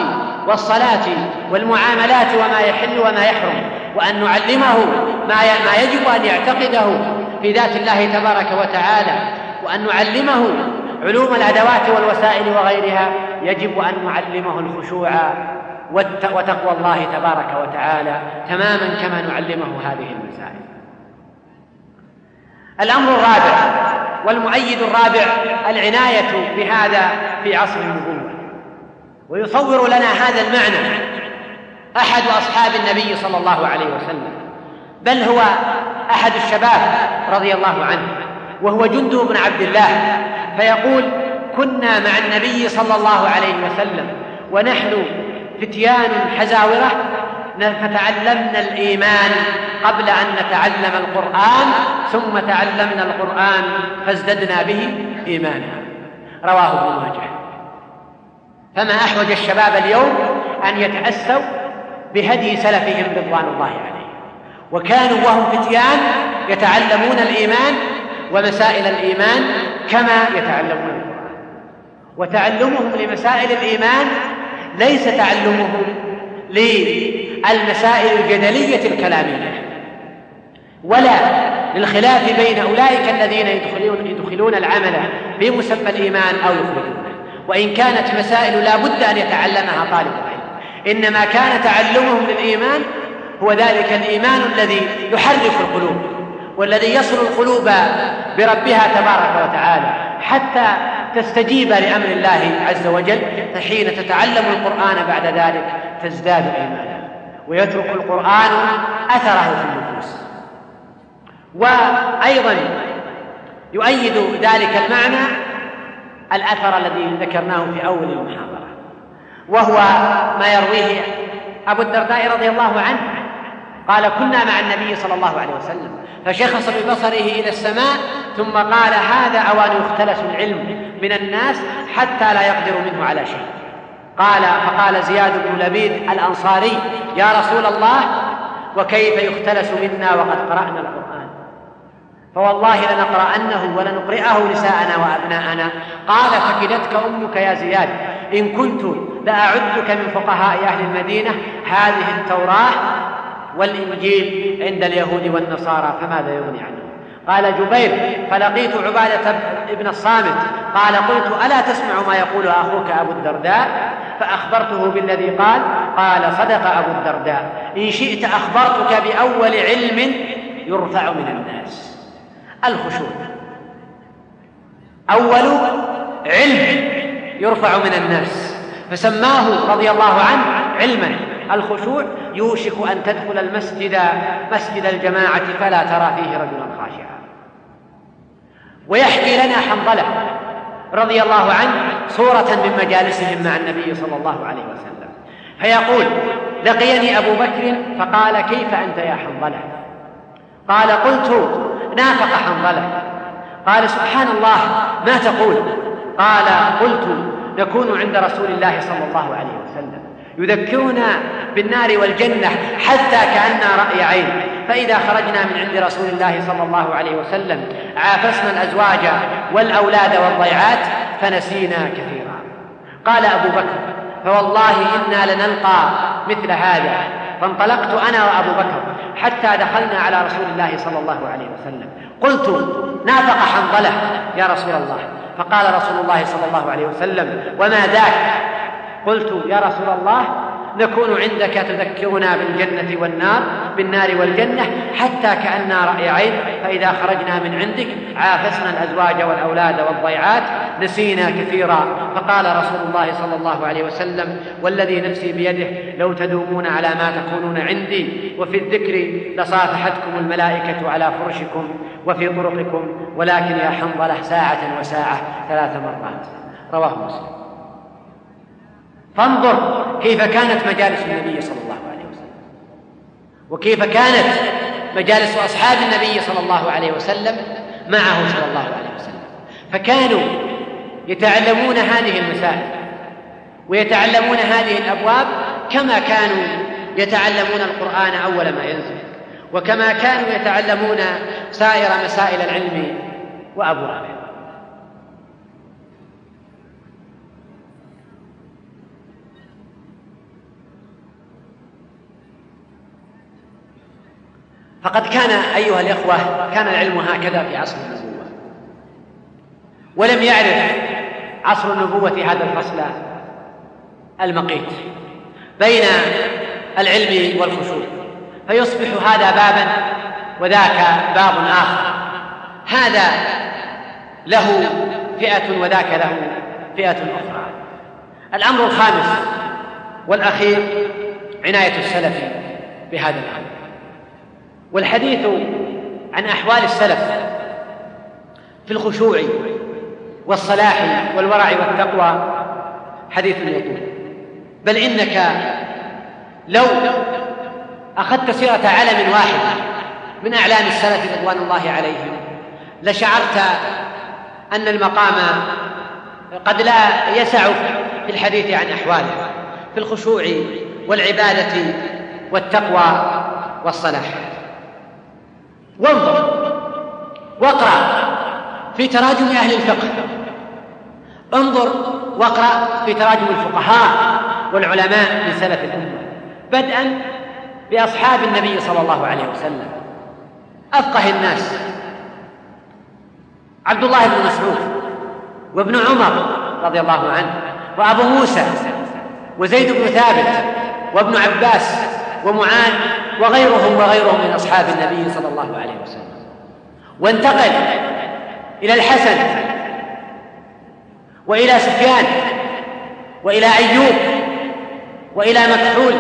والصلاة والمعاملات وما يحل وما يحرم. وأن نعلمه ما ما يجب أن يعتقده في ذات الله تبارك وتعالى. وأن نعلمه علوم الأدوات والوسائل وغيرها. يجب أن نعلمه الخشوع وتقوى الله تبارك وتعالى تماما كما نعلمه هذه المسائل. الأمر الرابع والمؤيد الرابع العناية بهذا في عصر النبوة. ويصور لنا هذا المعنى أحد أصحاب النبي صلى الله عليه وسلم بل هو أحد الشباب رضي الله عنه وهو جندب بن عبد الله فيقول كنا مع النبي صلى الله عليه وسلم ونحن فتيان حزاورة فتعلمنا الإيمان قبل أن نتعلم القرآن ثم تعلمنا القرآن فازددنا به إيمانا. رواه ابن ماجه. فما أحوج الشباب اليوم أن يتأسوا بهدي سلفهم رضوان الله عليه وكانوا وهم فتيان يتعلمون الإيمان ومسائل الإيمان كما يتعلمون القرآن. وتعلمهم لمسائل الإيمان ليس تعلمهم للمسائل الجدلية الكلامية ولا للخلاف بين أولئك الذين يدخلون يدخلون العمل بمسمى الإيمان أو يخرجونه. وإن كانت مسائل لا بد أن يتعلمها طالب العلم. إنما كان تعلمهم للايمان هو ذلك الإيمان الذي يحرك القلوب والذي يصل القلوب بربها تبارك وتعالى حتى تستجيب لأمر الله عز وجل فحين تتعلم القرآن بعد ذلك تزداد إيمانا ويترك القرآن أثره في النفوس. وأيضا يؤيد ذلك المعنى الأثر الذي ذكرناه في أول المحاضره وهو ما يرويه أبو الدرداء رضي الله عنه. قال كنا مع النبي صلى الله عليه وسلم. فشخص ببصره إلى السماء ثم قال هذا أوان يختلس العلم من الناس حتى لا يقدر منه على شيء. قال فقال زياد بن لبيد الأنصاري يا رسول الله وكيف يختلس منا وقد قرأنا القرآن؟ فوالله لنقرأنه ولنقرئه نساءنا وأبناءنا. قال فكدتك أمك يا زياد إن كنت لأعدك من فقهاء أهل المدينة هذه التوراة والإنجيل عند اليهود والنصارى فماذا يغني عنه قال جبير فلقيت عبادة بن الصامت. قال قلت ألا تسمع ما يقول أخوك أبو الدرداء؟ فأخبرته بالذي قال قال صدق أبو الدرداء. إن شئت أخبرتك بأول علم يرفع من الناس. الخشوع. أول علم يرفع من الناس. فسماه رضي الله عنه علما. الخشوع يوشك أن تدخل المسجد مسجد الجماعة فلا ترى فيه رجلا خاشعا. ويحكي لنا حنظلة رضي الله عنه صورة من مجالسهم مع النبي صلى الله عليه وسلم. فيقول لقيني أبو بكر فقال كيف أنت يا حنظلة؟ قال قلت نافق حنظلة. قال سبحان الله ما تقول؟ قال قلت نكون عند رسول الله صلى الله عليه وسلم. يذكرنا بالنار والجنة حتى كأننا رأي عين. فإذا خرجنا من عند رسول الله صلى الله عليه وسلم عافسنا الأزواج والأولاد والضيعات فنسينا كثيرا. قال أبو بكر فوالله إنا لنلقى مثل هذا. فانطلقت أنا وأبو بكر حتى دخلنا على رسول الله صلى الله عليه وسلم. قلت نافق حنظلة يا رسول الله. فقال رسول الله صلى الله عليه وسلم وما ذاك؟ قلت يا رسول الله نكون عندك تذكرنا بالجنة والنار بالنار والجنة حتى كأننا رأي عين فإذا خرجنا من عندك عافسنا الأزواج والأولاد والضيعات نسينا كثيرا. فقال رسول الله صلى الله عليه وسلم والذي نفسي بيده لو تدومون على ما تكونون عندي وفي الذكر لصافحتكم الملائكة على فرشكم وفي طرقكم ولكن يا حنظلة ساعة وساعة ثلاث مرات. رواه مسلم. فانظر كيف كانت مجالس النبي صلى الله عليه وسلم. وكيف كانت مجالس أصحاب النبي صلى الله عليه وسلم معه صلى الله عليه وسلم. فكانوا يتعلمون هذه المسائل ويتعلمون هذه الأبواب كما كانوا يتعلمون القرآن أول ما ينزل وكما كانوا يتعلمون سائر مسائل العلم وأبوابه. فقد كان أيها الإخوة كان العلم هكذا في عصر النبوة. ولم يعرف عصر النبوة هذا الفصل المقيت بين العلم والخشوع. فيصبح هذا بابا وذاك باب آخر. هذا له فئة وذاك له فئة أخرى. الأمر الخامس والأخير عناية السلف بهذا الأمر. والحديث عن أحوال السلف في الخشوع والصلاح والورع والتقوى حديث يطول. بل إنك لو أخذت سيرة علم واحد من أعلام السلف رضوان الله عليهم لشعرت أن المقام قد لا يسع في الحديث عن أحواله في الخشوع والعبادة والتقوى والصلاح. وانظر. واقرأ في تراجم أهل الفقه. انظر واقرأ في تراجم الفقهاء والعلماء من سلف الأمة. بدءا بأصحاب النبي صلى الله عليه وسلم. أفقه الناس. عبد الله بن مسعود وابن عمر رضي الله عنه وأبو موسى وزيد بن ثابت وابن عباس ومعاذ وغيرهم وغيرهم من أصحاب النبي صلى الله عليه وسلم. وانتقل إلى الحسن وإلى سفيان وإلى أيوب وإلى مكحول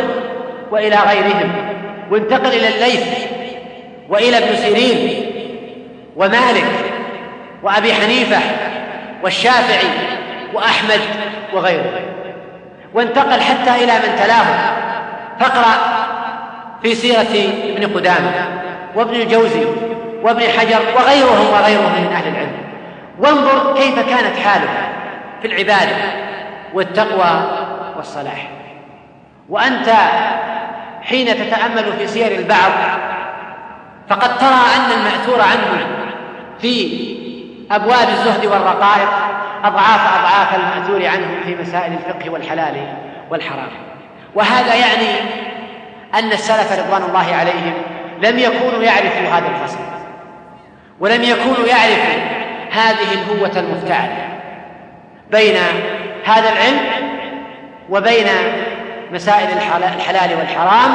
وإلى غيرهم. وانتقل إلى الليث وإلى ابن سيرين ومالك وأبي حنيفة والشافعي وأحمد وغيره وانتقل حتى إلى من تلاه فاقرأ في سيرة ابن قدامة وابن الجوزي وابن حجر وغيرهم وغيرهم من أهل العلم. وانظر كيف كانت حاله في العبادة والتقوى والصلاح. وأنت حين تتأمل في سير البعض فقد ترى أن المأثور عنه في أبواب الزهد والرقائق أضعاف أضعاف المأثور عنه في مسائل الفقه والحلال والحرام. وهذا يعني أن السلف رضوان الله عليهم لم يكونوا يعرفوا هذا الفصل ولم يكونوا يعرفوا هذه الهوة المفتعلة بين هذا العلم وبين مسائل الحلال والحرام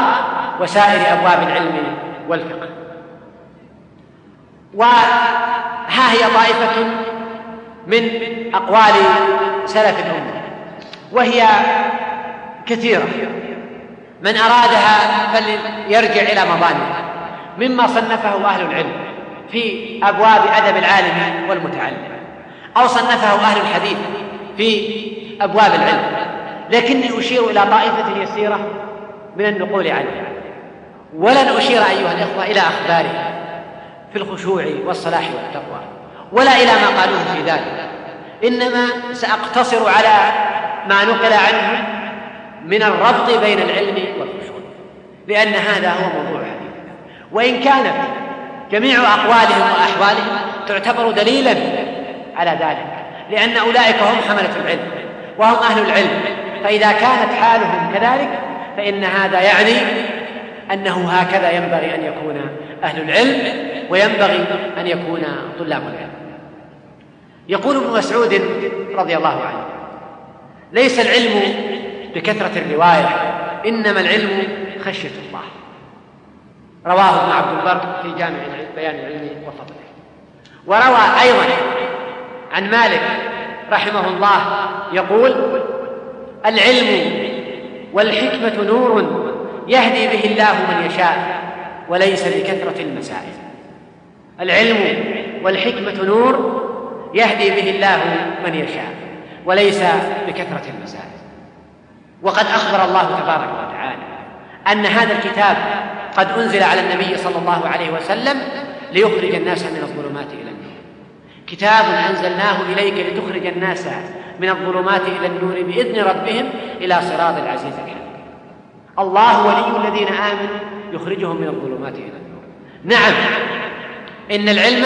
وسائر أبواب العلم والفقه. وها هي طائفة من أقوال سلف الأمة وهي كثيرة. من أرادها فليرجع إلى مظانها مما صنفه أهل العلم في أبواب أدب العالم والمتعلم. أو صنفه أهل الحديث في أبواب العلم. لكني أشير إلى طائفة يسيرة من النقول عنها ولن أشير أيها الإخوة إلى أخبارها في الخشوع والصلاح والتقوى ولا إلى ما قالوه في ذلك. إنما سأقتصر على ما نقل عنه من الربط بين العلم والخشوع لأن هذا هو موضوع حديثنا وإن كانت جميع أقوالهم وأحوالهم تعتبر دليلا على ذلك. لأن أولئك هم حملة العلم وهم أهل العلم. فإذا كانت حالهم كذلك فإن هذا يعني أنه هكذا ينبغي أن يكون أهل العلم وينبغي أن يكون طلاب العلم. يقول ابن مسعود رضي الله عنه ليس العلم بكثرة الرواية. إنما العلم خشية الله. رواه ابن عبد البر في جامع بيان العلم وفضله. وروى أيضا عن مالك رحمه الله يقول العلم والحكمة نور يهدي به الله من يشاء وليس لكثرة المسائل. العلم والحكمة نور يهدي به الله من يشاء وليس بكثرة المسائل. وقد أخبر الله تبارك وتعالى أن هذا الكتاب قد أنزل على النبي صلى الله عليه وسلم ليخرج الناس من الظلمات إلى النور. كتاب أنزلناه إليك لتخرج الناس من الظلمات إلى النور بإذن ربهم إلى صراط العزيز الحميد الله ولي الذين آمنوا يخرجهم من الظلمات إلى النور. نعم إن العلم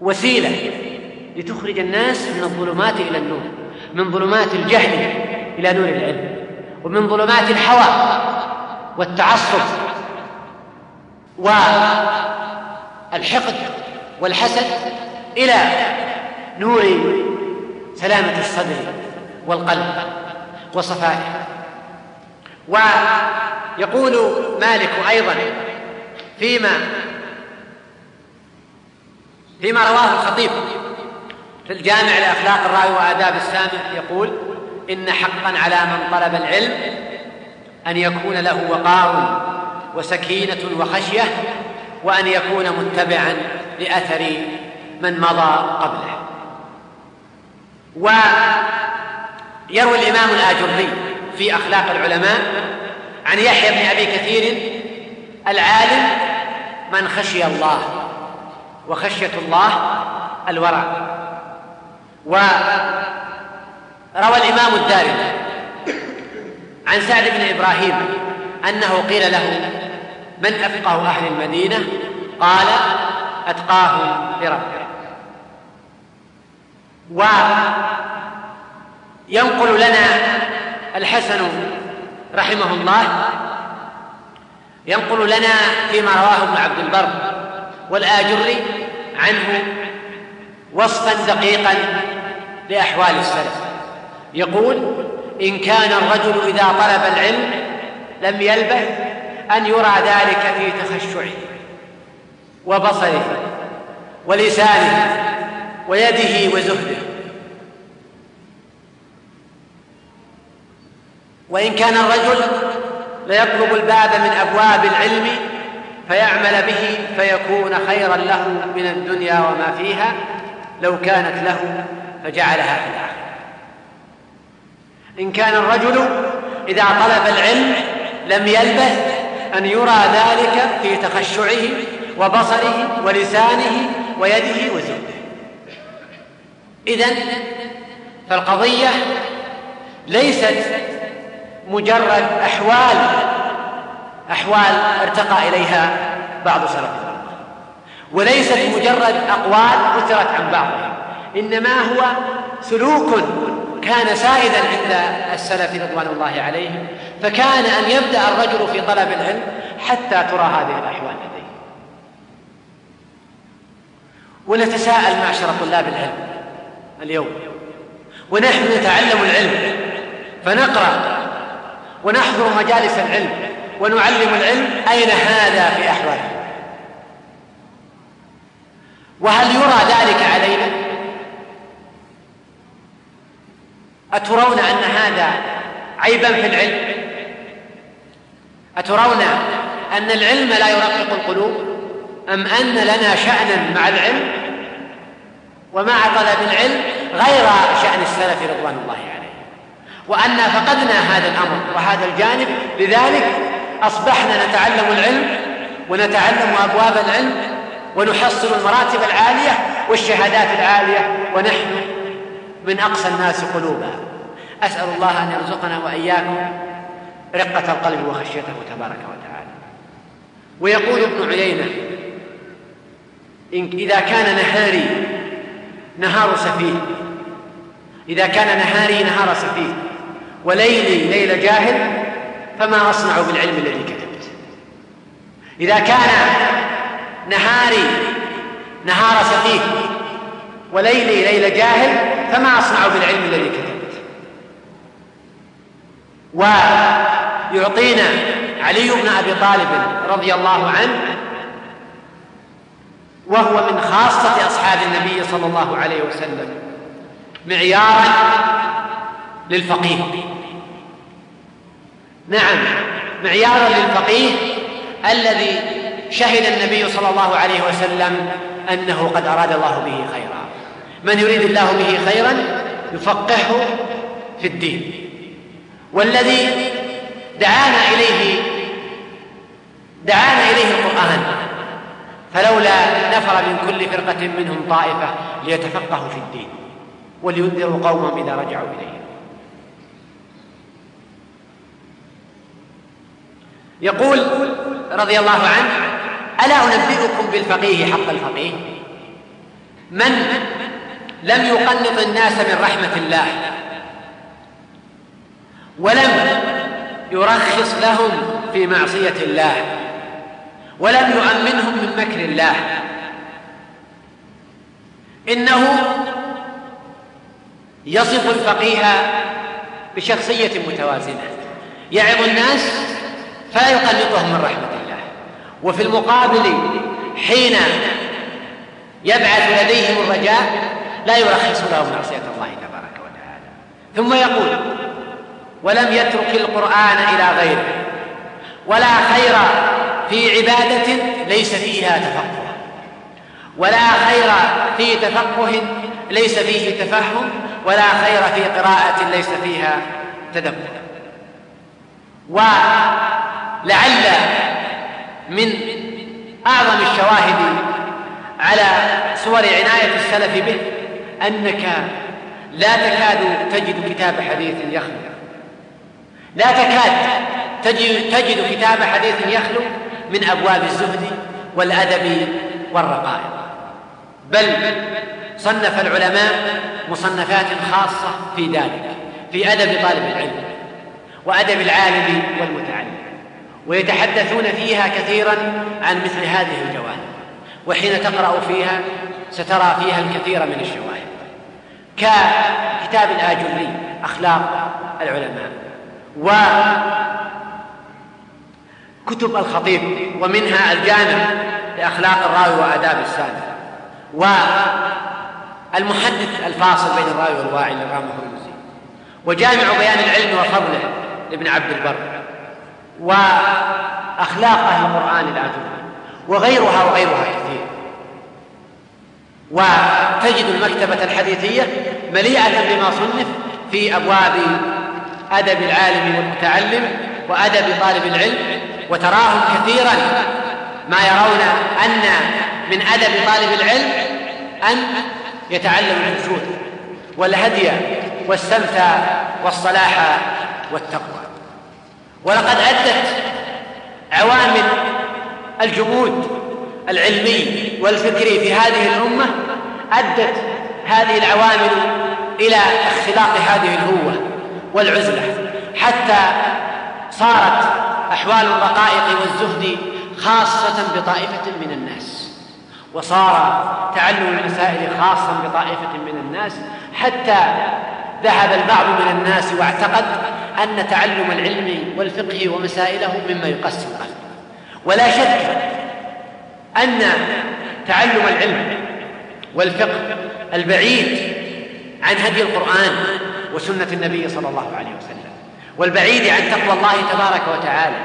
وسيلة لتخرج الناس من الظلمات إلى النور من ظلمات الجهل إلى نور العلم ومن ظلمات الهوى والتعصب والحقد والحسد إلى نور سلامة الصدر والقلب وصفائه. ويقول مالك أيضا فيما فيما رواه الخطيب في الجامع لأخلاق الراوي وآداب السامع يقول إن حقا على من طلب العلم أن يكون له وقار وسكينة وخشية وأن يكون متبعا لأثر من مضى قبله. ويروي الإمام الآجري في أخلاق العلماء عن يحيى بن أبي كثير العالم من خشي الله وخشية الله الورع. وروى الإمام الدارمي عن سعد بن إبراهيم أنه قيل له من أفقه أهل المدينة؟ قال أتقاهم لربه وينقل لنا الحسن رحمه الله ينقل لنا فيما رواه ابن عبد البر والآجري عنه وصفا دقيقا لأحوال السلف. يقول إن كان الرجل إذا طلب العلم لم يلبث أن يرى ذلك في تخشعه وبصره ولسانه ويده وزهده. وإن كان الرجل ليطلب الباب من أبواب العلم فيعمل به فيكون خيرا له من الدنيا وما فيها لو كانت له فجعلها في الآخرة. إن كان الرجل إذا طلب العلم لم يلبث أن يرى ذلك في تخشعه وبصره ولسانه ويده وزهده إذن فالقضية ليست مجرد أحوال أحوال ارتقى إليها بعض سلف الأمة وليست مجرد أقوال أثرت عن بعضها إنما هو سلوك كان سائدا عند السلف رضوان الله عليهم فكان أن يبدأ الرجل في طلب العلم حتى ترى هذه الأحوال لديه. ونتساءل معشر طلاب العلم اليوم ونحن نتعلم العلم فنقرأ ونحضر مجالس العلم ونعلم العلم أين هذا في أحواله وهل يرى ذلك علينا؟ أترون أن هذا عيبا في العلم؟ أترون أن العلم لا يرقق القلوب؟ أم أن لنا شأنا مع العلم؟ ومع طلب العلم غير شأن السلف رضوان الله عليه وأن فقدنا هذا الأمر وهذا الجانب لذلك أصبحنا نتعلم العلم ونتعلم أبواب العلم ونحصل المراتب العالية والشهادات العالية ونحن من أقسى الناس قلوبا. أسأل الله أن يرزقنا وإياكم رقة القلب وخشيته تبارك وتعالى. ويقول ابن عيينة إن إذا كان نهاري نهار سفيه. إذا كان نهاري نهار سفيه. وليلي ليل جاهل فما أصنع بالعلم الذي كتبت. إذا كان نهاري نهار سفيه وليلي ليل جاهل فما أصنع بالعلم الذي كتبت. ويعطينا علي بن أبي طالب رضي الله عنه وهو من خاصة أصحاب النبي صلى الله عليه وسلم معيارا للفقيه. نعم معيارا للفقيه الذي شهد النبي صلى الله عليه وسلم أنه قد أراد الله به خيرا. من يريد الله به خيرا يفقهه في الدين. والذي دعانا إليه دعانا إليه القرآن فلولا نفر من كل فرقة منهم طائفة ليتفقهوا في الدين ولينذروا قومهم إذا رجعوا اليهم يقول رضي الله عنه ألا أنبئكم بالفقيه حق الفقيه؟ من لم يقنط الناس من رحمة الله. ولم يرخص لهم في معصية الله. ولم يؤمنهم من مكر الله. إنه يصف الفقيه بشخصية متوازنة. يعظ الناس فلا يقلقهم من رحمة الله. وفي المقابل حين يبعث لديهم الرجاء لا يرخص لهم معصية الله تبارك وتعالى. ثم يقول ولم يترك القرآن إلى غيره ولا خير في عبادة ليس فيها تفقه ولا خير في تفقه ليس فيه تفهم ولا خير في قراءة ليس فيها تدبر. ولعل من أعظم الشواهد على صور عناية السلف به أنك لا تكاد تجد كتاب حديث يخلو. لا تكاد تجد, تجد كتاب حديث يخلو من أبواب الزهد والأدب والرقائق. بل صنف العلماء مصنفات خاصة في ذلك في أدب طالب العلم وأدب العالم والمتعلم ويتحدثون فيها كثيرا عن مثل هذه الجوانب. وحين تقرأ فيها سترى فيها الكثير من الشواهد. ككتاب الآجري أخلاق العلماء. وكتب الخطيب ومنها الجامع لأخلاق الراوي وآداب السامع والمحدث الفاصل بين الراوي والواعي للرام الهرمزي وجامع بيان العلم وفضله لابن عبد البر. وأخلاق أهل القرآن الآجري. وغيرها وغيرها كثير. وتجد المكتبة الحديثية مليئة بما صنف في أبواب أدب العالم والمتعلم وأدب طالب العلم وتراهم كثيرا ما يرون أن من أدب طالب العلم أن يتعلم الحشود والهدي والسمت والصلاح والتقوى. ولقد أدت عوامل الجمود العلمي والفكري في هذه الأمة أدت هذه العوامل إلى اختلاق هذه الهوة والعزلة. حتى صارت أحوال الرقائق والزهد خاصة بطائفة من الناس. وصار تعلم المسائل خاصا بطائفة من الناس. حتى ذهب البعض من الناس واعتقد أن تعلم العلم والفقه ومسائله مما يقسم. القلب ولا شك أن تعلم العلم والفقه البعيد عن هدي القرآن وسنة النبي صلى الله عليه وسلم والبعيد عن تقوى الله تبارك وتعالى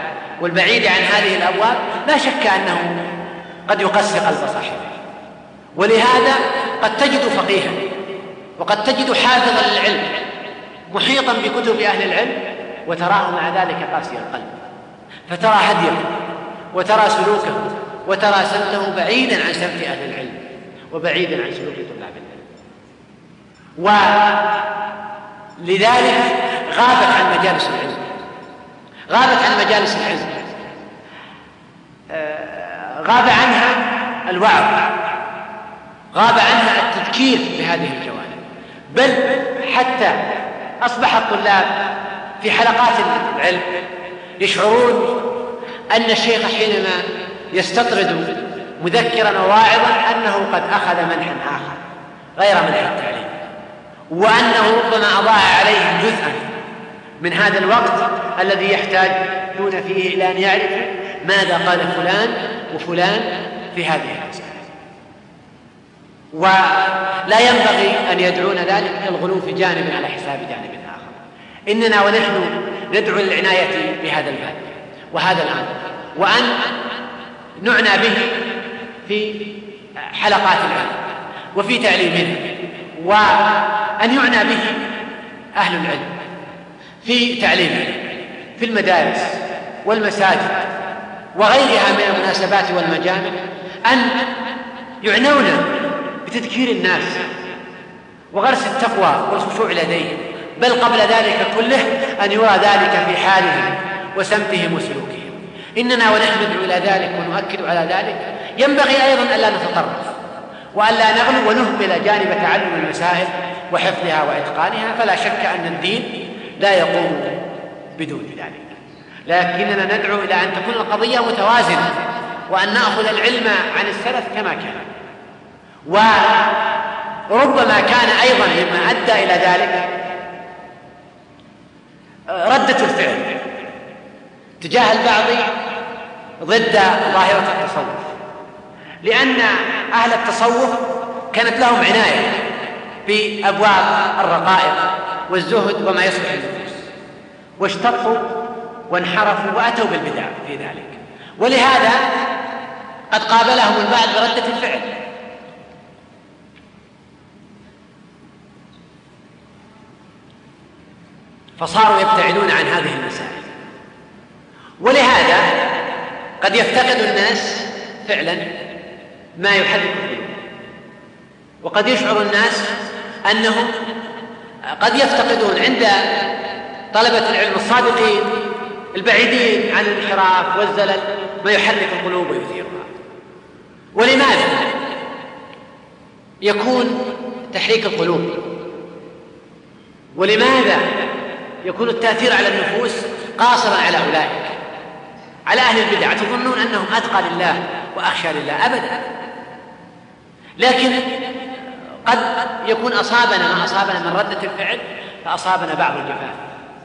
والبعيد عن هذه الأبواب لا شك أنه قد يقسي قلب صاحبه. ولهذا قد تجد فقيها وقد تجد حافظا للعلم محيطا بكتب أهل العلم وتراه مع ذلك قاسي القلب. فترى هديه وترى سلوكه وترى سمته بعيدا عن سمت أهل العلم. وبعيدا عن سلوك طلاب العلم. ولذلك غابت عن مجالس العلم. غابت عن مجالس العلم. آه، غاب عنها الوعظ. غاب عنها التذكير بهذه الجوانب. بل حتى أصبح الطلاب في حلقات العلم يشعرون أن الشيخ حينما يستطرد مذكرا وواعظا أنه قد أخذ منحا آخر غير منح التعليم وأنه ربما أضاع عليهم جزءا من هذا الوقت الذي يحتاجون فيه إلى أن يعرفوا ماذا قال فلان وفلان في هذه المسألة. ولا ينبغي أن يدعون ذلك إلى الغلو في جانب على حساب جانب آخر. إننا ونحن ندعو للعناية بهذا الباب وهذا الآن. وأن نعنى به في حلقات العلم وفي تعليمنا وأن يعنى به أهل العلم في تعليمنا في المدارس والمساجد وغيرها من المناسبات والمجامع أن يعنون بتذكير الناس وغرس التقوى والخشوع لديهم بل قبل ذلك كله أن يرى ذلك في حالهم وسمتهم وسلوكهم. إننا ونحن ندعو إلى ذلك ونؤكد على ذلك ينبغي أيضا ألا نتطرف وألا نغلو ونهمل جانب تعلم المسائل وحفظها وإتقانها فلا شك أن الدين لا يقوم بدون ذلك. لكننا ندعو إلى أن تكون القضية متوازنة وأن نأخذ العلم عن السلف كما كان. وربما كان أيضا مما أدى إلى ذلك ردة الفعل تجاه البعض ضد ظاهرة التصوف. لأن أهل التصوف كانت لهم عناية بأبواب الرقائق والزهد وما يصلح النفوس واشتقوا وانحرفوا وأتوا بالبدع في ذلك. ولهذا قد قابلهم البعض بردة الفعل. فصاروا يبتعدون عن هذه المسائل. ولهذا قد يفتقد الناس فعلا ما يحرك القلوب وقد يشعر الناس أنهم قد يفتقدون عند طلبة العلم الصادقين البعيدين عن الانحراف والزلل ما يحرك القلوب ويثيرها. ولماذا يكون تحريك القلوب؟ ولماذا يكون التأثير على النفوس قاصرا على أولئك؟ على أهل البدع تظنون أنهم أتقى لله وأخشى لله ابدا. لكن قد يكون أصابنا ما أصابنا من ردة الفعل فأصابنا بعض الجفاف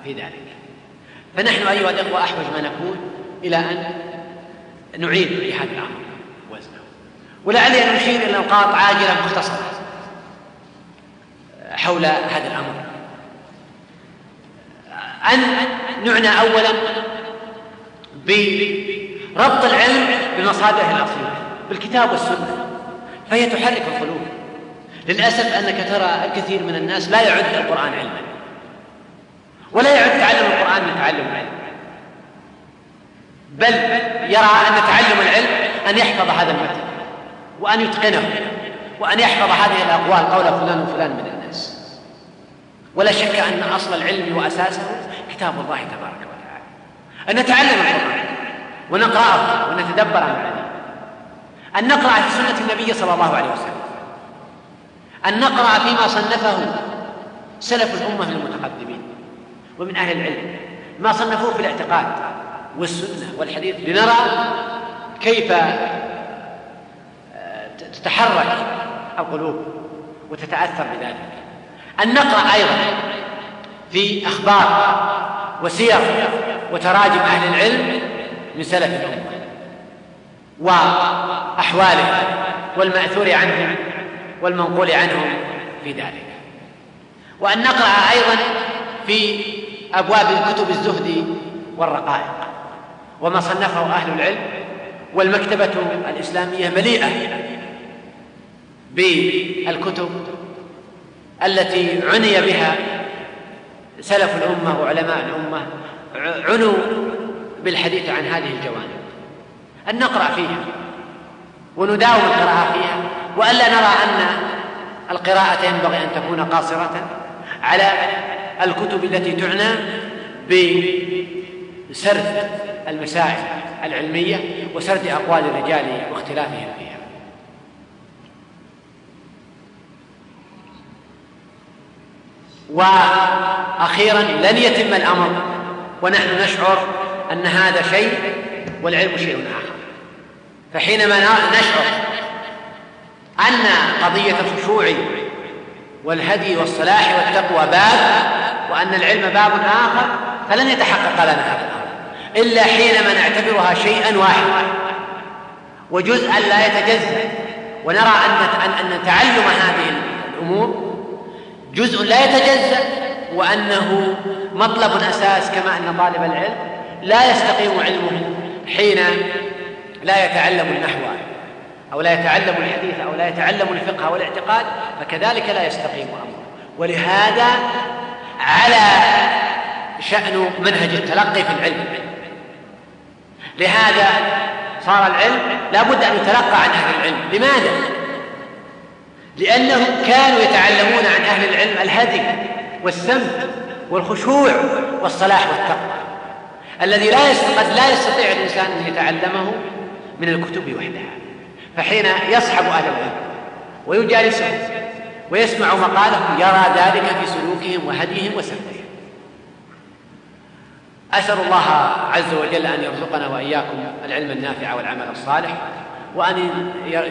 في ذلك. فنحن أيها الإخوة أحوج ما نكون إلى أن نعيد في هذا الأمر وزنه. ولعلي أن أشير إلى نقاط عاجلة مختصرة حول هذا الأمر. أن نعنى أولا بربط العلم بمصادره الأصلية بالكتاب والسنة. فهي تحرك القلوب. للأسف أنك ترى الكثير من الناس لا يعد القرآن علما. ولا يعد تعلم القرآن من تعلم العلم. بل يرى أن تعلم العلم أن يحفظ هذا المتن وأن يتقنه وأن يحفظ هذه الأقوال قول فلان وفلان من الناس. ولا شك أن أصل العلم وأساسه كتاب الله تبارك وتعالى. أن نتعلم القرآن ونقرأه ونتدبر معانيه أن نقرأ في سنة النبي صلى الله عليه وسلم. أن نقرأ فيما صنفه سلف الأمة المتقدمين ومن أهل العلم ما صنفوه في الاعتقاد والسنة والحديث. لنرى كيف آه، تتحرك القلوب وتتأثر بذلك. أن نقرأ أيضا في أخبار وسير وتراجم أهل العلم من سلف الأمة. وأحواله والمأثور عنهم والمنقول عنهم في ذلك. وأن نقرأ أيضا في أبواب كتب الزهد والرقائق وما صنفه أهل العلم والمكتبة الإسلامية مليئة بالكتب التي عني بها سلف الأمة وعلماء الأمة عنوا بالحديث عن هذه الجوانب. أن نقرأ فيها ونداوم القراءة فيها وألا نرى أن القراءة ينبغي أن تكون قاصرة على الكتب التي تعنى بسرد المسائل العلمية وسرد أقوال الرجال واختلافهم فيها. وأخيرا لن يتم الأمر ونحن نشعر أن هذا شيء والعلم شيء آخر. فحينما نشعر أن قضية الخشوع والهدي والصلاح والتقوى باب وأن العلم باب آخر فلن يتحقق لنا هذا الأمر. إلا حينما نعتبرها شيئا واحدا. وجزءا لا يتجزأ. ونرى ان أن تعلم هذه الأمور جزء لا يتجزأ وأنه مطلب أساس كما أن طالب العلم لا يستقيم علمه حين لا يتعلم النحو أو لا يتعلم الحديث أو لا يتعلم الفقه والاعتقاد فكذلك لا يستقيم أمره. ولهذا على شأن منهج التلقي في العلم. لهذا صار العلم لا بد أن يتلقى عن أهل العلم. لماذا؟ لأنهم كانوا يتعلمون عن أهل العلم الهدي والسمت والخشوع والصلاح والتقوى. الذي لا قد لا يستطيع الإنسان أن يتعلمه من الكتب وحدها. فحين يصحب أهل العلم ويجالسهم ويسمع مقالهم يرى ذلك في سلوكهم وهديهم وسمتهم أسأل الله عز وجل أن يرزقنا وإياكم العلم النافع والعمل الصالح وأن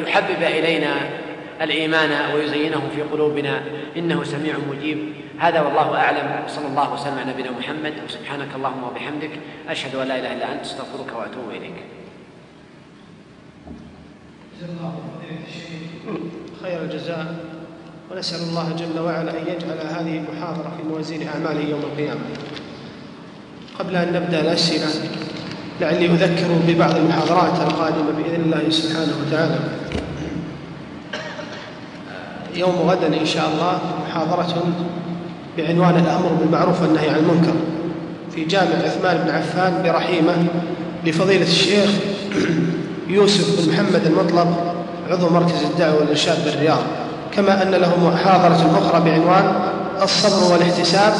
يحبب إلينا الإيمان ويزينه في قلوبنا. إنه سميع مجيب. هذا والله أعلم. صلى الله وسلم على نبينا محمد. وسبحانك اللهم وبحمدك. أشهد أن لا إله إلا أنت. أستغفرك وأتوب إليك. خير الجزاء. ونسأل الله جل وعلا أن يجعل هذه المحاضرة في موازين أعماله يوم القيامة. قبل أن نبدأ الأسئلة لعلي أذكر ببعض المحاضرات القادمة بإذن الله سبحانه وتعالى. يوم غدا إن شاء الله محاضرة بعنوان الأمر بالمعروف والنهي عن المنكر في جامع عثمان بن عفان برحيمة لفضيلة الشيخ يوسف بن محمد المطلب عضو مركز الدعوة والإرشاد بالرياض. كما أن له محاضرة أخرى بعنوان الصبر والاحتساب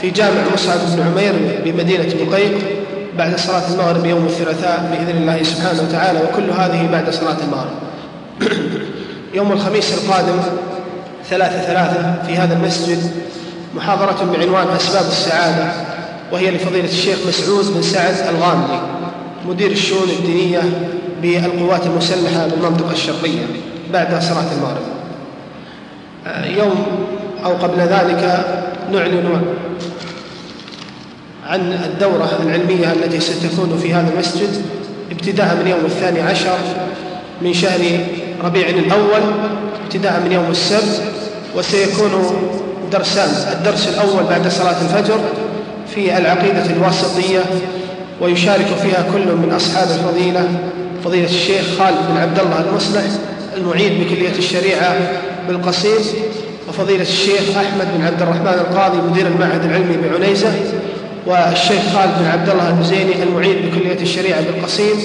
في جامع مصعب بن عمير بمدينة بقيق بعد صلاة المغرب يوم الثلاثاء بإذن الله سبحانه وتعالى وكل هذه بعد صلاة المغرب. يوم الخميس القادم ثلاثة ثلاثة في هذا المسجد محاضرة بعنوان أسباب السعادة وهي لفضيلة الشيخ مسعود بن سعد الغامدي مدير الشؤون الدينية بالقوات المسلحة بالمنطقة الشرقية بعد صلاة المغرب. يوم أو قبل ذلك نعلن عن الدورة العلمية التي ستكون في هذا المسجد ابتداء من يوم الثاني عشر من شهر ربيع الأول ابتداء من يوم السبت وسيكون درسان الدرس الأول بعد صلاة الفجر في العقيدة الواسطية ويشارك فيها كل من أصحاب الفضيلة فضيلة الشيخ خالد بن عبد الله المصلح المعيد بكلية الشريعة بالقصيم وفضيلة الشيخ أحمد بن عبد الرحمن القاضي مدير المعهد العلمي بعنيزة والشيخ خالد بن عبد الله المزيني المعيد بكلية الشريعة بالقصيم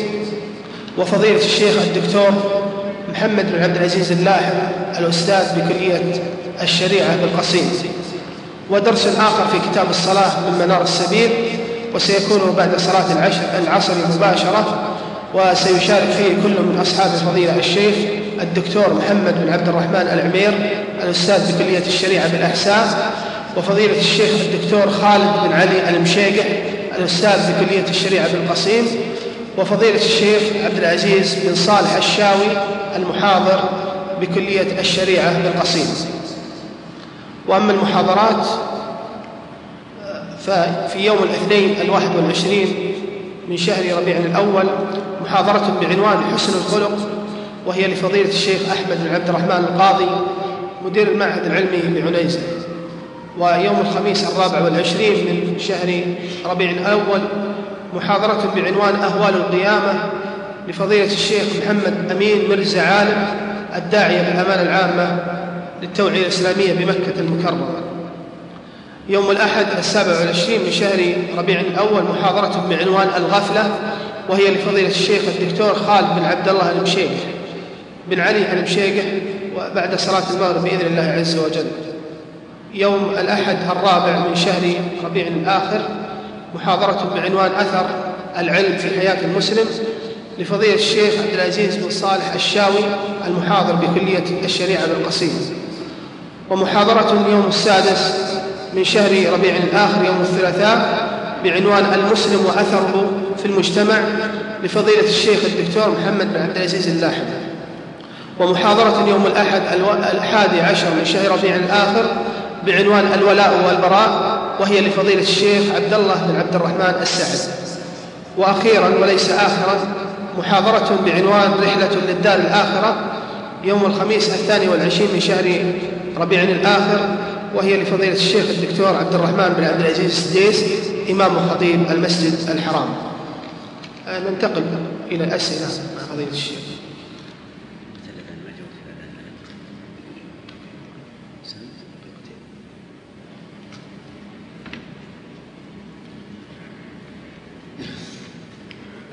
وفضيلة الشيخ الدكتور محمد بن عبد العزيز اللاحم الأستاذ بكلية الشريعة بالقصيم. ودرس آخر في كتاب الصلاة من منار السبيل وسيكون بعد صلاة العشر العصر مباشرة وسيشارك فيه كل من أصحاب الفضيلة الشيخ الدكتور محمد بن عبد الرحمن العمير الأستاذ بكلية الشريعة بالأحساء وفضيلة الشيخ الدكتور خالد بن علي المشيقح الأستاذ بكلية الشريعة بالقصيم وفضيلة الشيخ عبد العزيز بن صالح الشاوي المحاضر بكلية الشريعة بالقصيم. وأما المحاضرات ففي يوم الاثنين الواحد والعشرين من شهر ربيع الأول محاضرة بعنوان حسن الخلق وهي لفضيلة الشيخ أحمد بن عبد الرحمن القاضي مدير المعهد العلمي بعنيزة. ويوم الخميس الرابع والعشرين من شهر ربيع الأول محاضرة بعنوان أهوال القيامة لفضيلة الشيخ محمد أمين مرزا عالم الداعية بالأمانة العامة للتوعية الإسلامية بمكة المكرمة. يوم الأحد السابع والعشرين من شهر ربيع الأول محاضرة بعنوان الغفلة وهي لفضيلة الشيخ الدكتور خالد بن عبد الله المشيقح بن علي المشيقح وبعد صلاة المغرب بإذن الله عز وجل. يوم الأحد الرابع من شهر ربيع الآخر محاضرة بعنوان أثر العلم في حياة المسلم لفضيلة الشيخ عبد العزيز بن صالح الشاوي المحاضر بكلية الشريعة بالقصيم. ومحاضرة اليوم السادس من شهر ربيع الآخر يوم الثلاثاء بعنوان المسلم وأثره في المجتمع لفضيلة الشيخ الدكتور محمد بن عبد العزيز اللاحم ومحاضرة يوم الأحد الحادي عشر من شهر ربيع الآخر بعنوان الولاء والبراء وهي لفضيلة الشيخ عبد الله بن عبد الرحمن السعد. وأخيرا وليس آخرا محاضرة بعنوان رحلة للدار الآخرة يوم الخميس الثاني والعشرين من شهر ربيع الآخر وهي لفضيلة الشيخ الدكتور عبد الرحمن بن عبد العزيز السديس إمام وخطيب المسجد الحرام. آه، ننتقل إلى الأسئلة مع فضيلة الشيخ.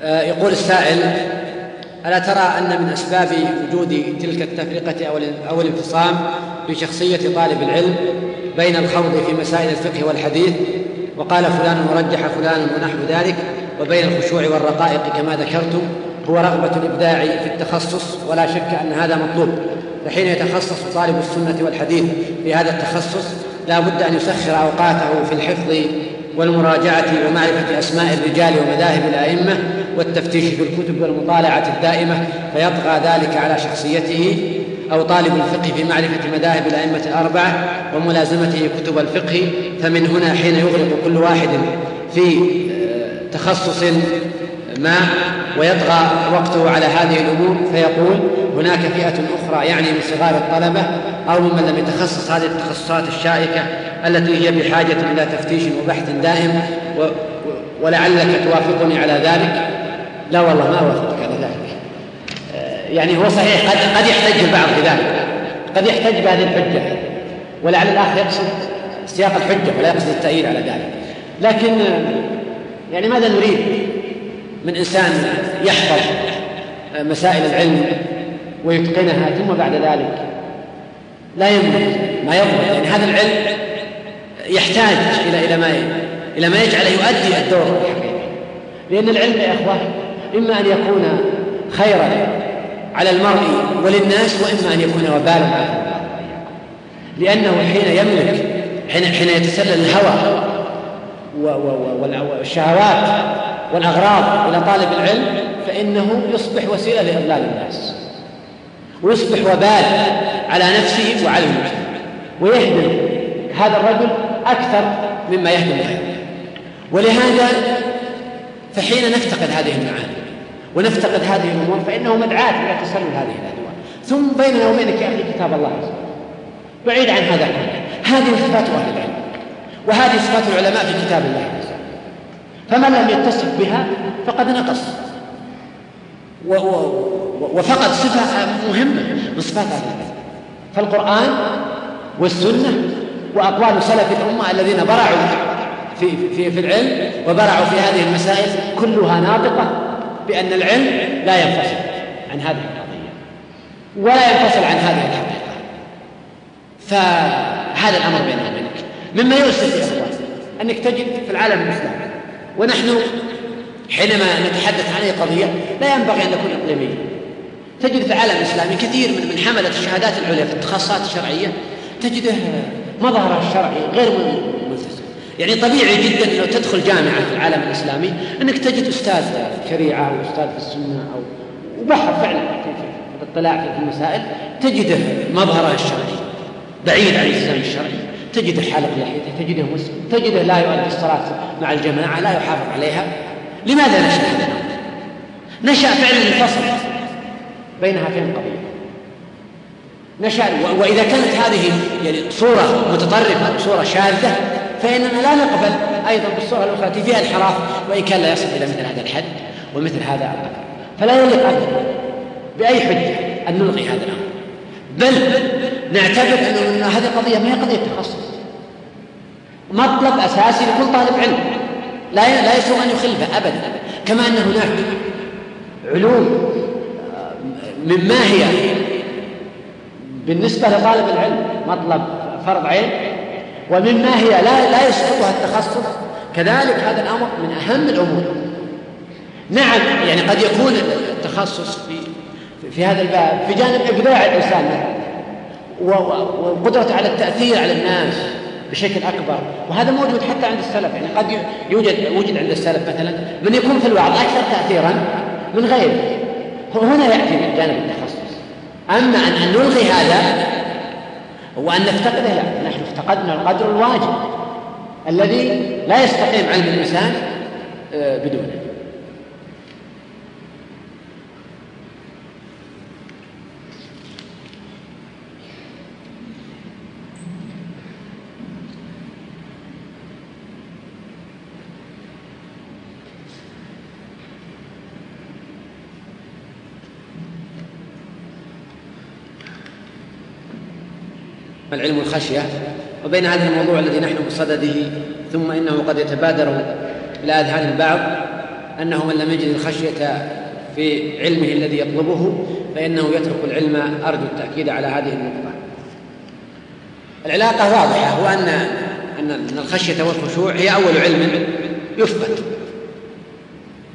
آه، يقول السائل ألا ترى أن من أسباب وجود تلك التفرقة أو الانفصام في شخصية طالب العلم بين الخوض في مسائل الفقه والحديث؟ وقال فلان ورجح فلان ونحو ذلك وبين الخشوع والرقائق كما ذكرتم هو رغبة الإبداع في التخصص ولا شك أن هذا مطلوب. فحين يتخصص طالب السنة والحديث في هذا التخصص لا بد أن يسخر أوقاته في الحفظ والمراجعة ومعرفة أسماء الرجال ومذاهب الأئمة والتفتيش في الكتب والمطالعة الدائمة فيطغى ذلك على شخصيته أو طالب الفقه في معرفة مذاهب الأئمة الأربعة وملازمته كتب الفقه فمن هنا حين يغرق كل واحد في آه، تخصص ما ويطغى وقته على هذه الأمور فيقول هناك فئة أخرى يعني من صغار الطلبة أو ممن لم يتخصص هذه التخصصات الشائكة التي هي بحاجة إلى تفتيش وبحث دائم ولعلك توافقني على ذلك. لا والله ما أوافقك على ذلك. آه، يعني هو صحيح قد قد يحتج البعض بذلك. قد يحتج بهذه الحجة. ولعل الآخر يقصد سياق الحجة ولا يقصد التأييد على ذلك. لكن يعني ماذا نريد من إنسان يحفظ مسائل العلم ويتقنها ثم بعد ذلك لا يملك ما يضبط يعني هذا العلم يحتاج إلى إلى ما إلى ما يجعله يؤدي الدور الحقيقي. لأن العلم يا إخوة إما أن يكون خيرا على المرء وللناس وإما أن يكون وبالا لأنه حين يملك حين حين يتسلل الهوى والشهوات والأغراض إلى طالب العلم فإنه يصبح وسيلة لإضلال الناس. ويصبح وبال على نفسه وعلى المجتمع. ويهدم هذا الرجل أكثر مما يهدم غيره. ولهذا فحين نفتقد هذه المعاني ونفتقد هذه الأمور فإنه مدعاة إلى تسلل هذه الأدوار. ثم بيننا وبينك يا أخي كتاب الله عز وجل. بعيد عن هذا كله هذه صفات أهل العلم. وهذه صفات العلماء في كتاب الله عز وجل. فمن لم يتصف بها فقد نقص. وفقد صفة مهمة من صفات أهل العلم. فالقرآن والسنة وأقوال سلف الأمة الذين برعوا في, في, في العلم وبرعوا في هذه المسائل كلها ناطقة بأن العلم لا ينفصل عن هذه القضية ولا ينفصل عن هذه الحقيقة. فهذا الأمر بيننا وبينك مما يؤسف يا أنك تجد في العالم الإسلامي ونحن حينما نتحدث عن أي قضية لا ينبغي أن نكون إقليميين. تجد في العالم الإسلامي كثير من من حملة الشهادات العليا في التخصصات الشرعية تجده مظهره الشرعي غير ملتزم يعني طبيعي جدا لو تدخل جامعة في العالم الإسلامي أنك تجد أستاذ في الشريعة أو أستاذ في السنة أو وبحر فعلا في الاطلاع في المسائل تجده مظهره الشرعي بعيد عن الإسلام الشرعي تجده حالق لحيته تجده مسلم تجده لا يؤدي الصلاة مع الجماعة لا يحافظ عليها. لماذا نشأ هذا نشأ فعلا الفصل بين هاتين القضيتين نشأ وإذا كانت هذه يعني صورة متطرفة صورة شاذة فإننا لا نقبل أيضا بالصورة الأخرى التي فيها انحراف وإن كان لا يصل إلى مثل هذا الحد ومثل هذا القدر فلا يليق أبدا بأي حجة أن نلغي هذا الأمر. بل نعتبر أن هذه قضية ما هي قضية تخصص. مطلب أساسي لكل طالب علم. لا لا يسوغ أن يخلفه أبدا. كما أن هناك علوم مما هي بالنسبة لطالب العلم. مطلب فرض عين ومما هي لا لا يسقطها التخصص. كذلك هذا الأمر من أهم الأمور. نعم يعني قد يكون التخصص في في هذا الباب في جانب إبداع الإنسان وقدرته على التأثير على الناس بشكل أكبر. وهذا موجود حتى عند السلف يعني قد يوجد وجد عند السلف مثلا من يكون في الوعظ أكثر تأثيرا من غيره. هنا يأتي من جانب التخصص. أن, أن نلغي هذا وأن نفتقده لا نحن افتقدنا القدر الواجب الذي لا يستقيم علم الإنسان آه، بدونه. العلم الخشية وبين هذا الموضوع الذي نحن بصدده ثم إنه قد يتبادر إلى أذهان البعض أنه من لم يجد الخشية في علمه الذي يطلبه فإنه يترك العلم أرجو التأكيد على هذه النقطة. العلاقة واضحة هو أن أن الخشية والخشوع هي أول علم يثبت.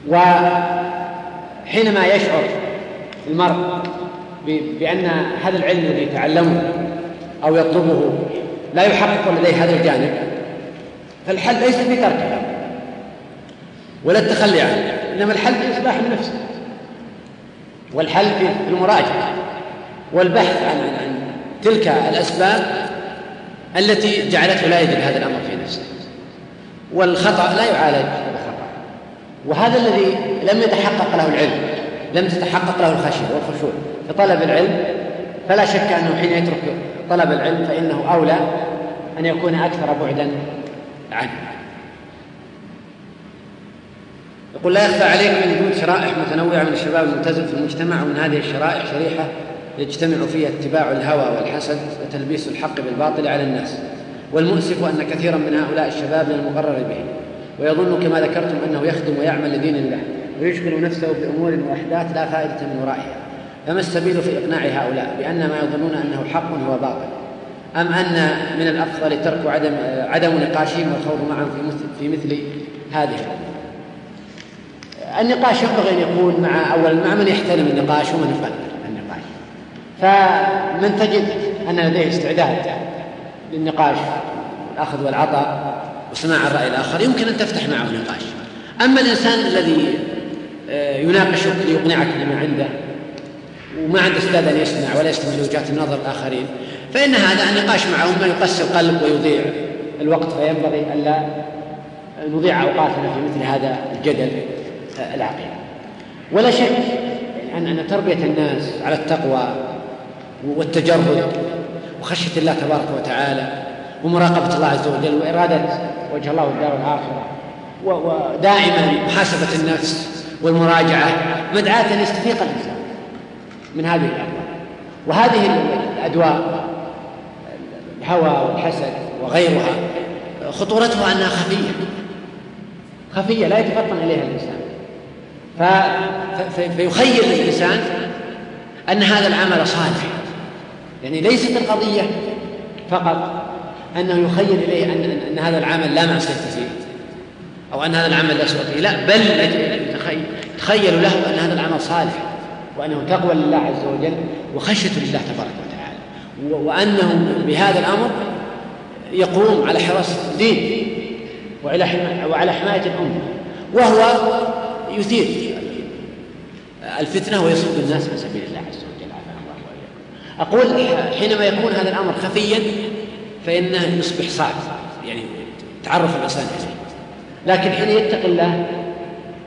وحينما يشعر المرء بأن هذا العلم الذي يتعلمه أو يطلبه لا يحقق لديه هذا الجانب. فالحل ليس في تركه. ولا التخلي عنه إنما الحل في إصلاح النفس. والحل في المراجعة والبحث عن عن تلك الأسباب التي جعلته لا يجد هذا الأمر في نفسه. والخطأ لا يعالج بخطأ وهذا الذي لم يتحقق له العلم لم تتحقق له الخشية والخشوع. في طلب العلم فلا شك أنه حين يترك طلب العلم فإنه أولى أن يكون أكثر بعدا عنه. يقول لا يخفى عليكم وجود شرائح متنوعة من الشباب الملتزم في المجتمع ومن هذه الشرائح شريحة يجتمع فيها اتباع الهوى والحسد وتلبيس الحق بالباطل على الناس. والمؤسف أن كثيرا من هؤلاء الشباب من المقرر به ويظن كما ذكرتم أنه يخدم ويعمل لدين الله ويشغل نفسه بأمور وأحداث لا فائدة من ورائها. فما السبيل في إقناع هؤلاء؟ بأن ما يظنون أنه حق هو باطل. أم أن من الأفضل ترك عدم عدم نقاشهم والخوض معهم في مثل في مثل هذه؟ النقاش ينبغي أن يكون مع أولا مع من يحترم النقاش ومن يقدر النقاش. فمن تجد أن لديه استعداد للنقاش الأخذ والعطاء وسماع الرأي الآخر يمكن أن تفتح معه نقاش. أما الإنسان الذي آه، يناقشك ليقنعك بما عنده وما عنده استعداد أن يسمع ولا يستمع لوجهات النظر الآخرين. فإن هذا النقاش معهم ما يقسي القلب ويضيع الوقت فينبغي ألا نضيع أوقاتنا في مثل هذا الجدل العقيدة ولا شك أن أن تربية الناس على التقوى والتجرد وخشية الله تبارك وتعالى ومراقبة الله عز وجل وإرادة وجه الله والدار الآخرة ودائما محاسبة النفس والمراجعة مدعاة أن يستفيق الإنسان. من هذه الأدواء وهذه الأدواء الهوى والحسد وغيرها خطورتها أنها خفية. خفية لا يتفطن إليها الإنسان. فيخيل الإنسان أن هذا العمل صالح. يعني ليست القضية فقط أنه يخيل إليه أن, أن هذا العمل لا معصية فيه أو أن هذا العمل لا سوء فيه. لا بل يتخيل له أن هذا العمل صالح. وأنه تقوى لله عز وجل وخشية لله تبارك وتعالى. وأنه بهذا الأمر يقوم على حراسة الدين وعلى حماية الأمة. وهو يثير الفتنة ويصد الناس من سبيل الله عز وجل. عافانا الله وإياكم أقول حينما يكون هذا الأمر خفيا فإنه يصبح صعب يعني تعرف الإنسان إليه لكن حين يتقي الله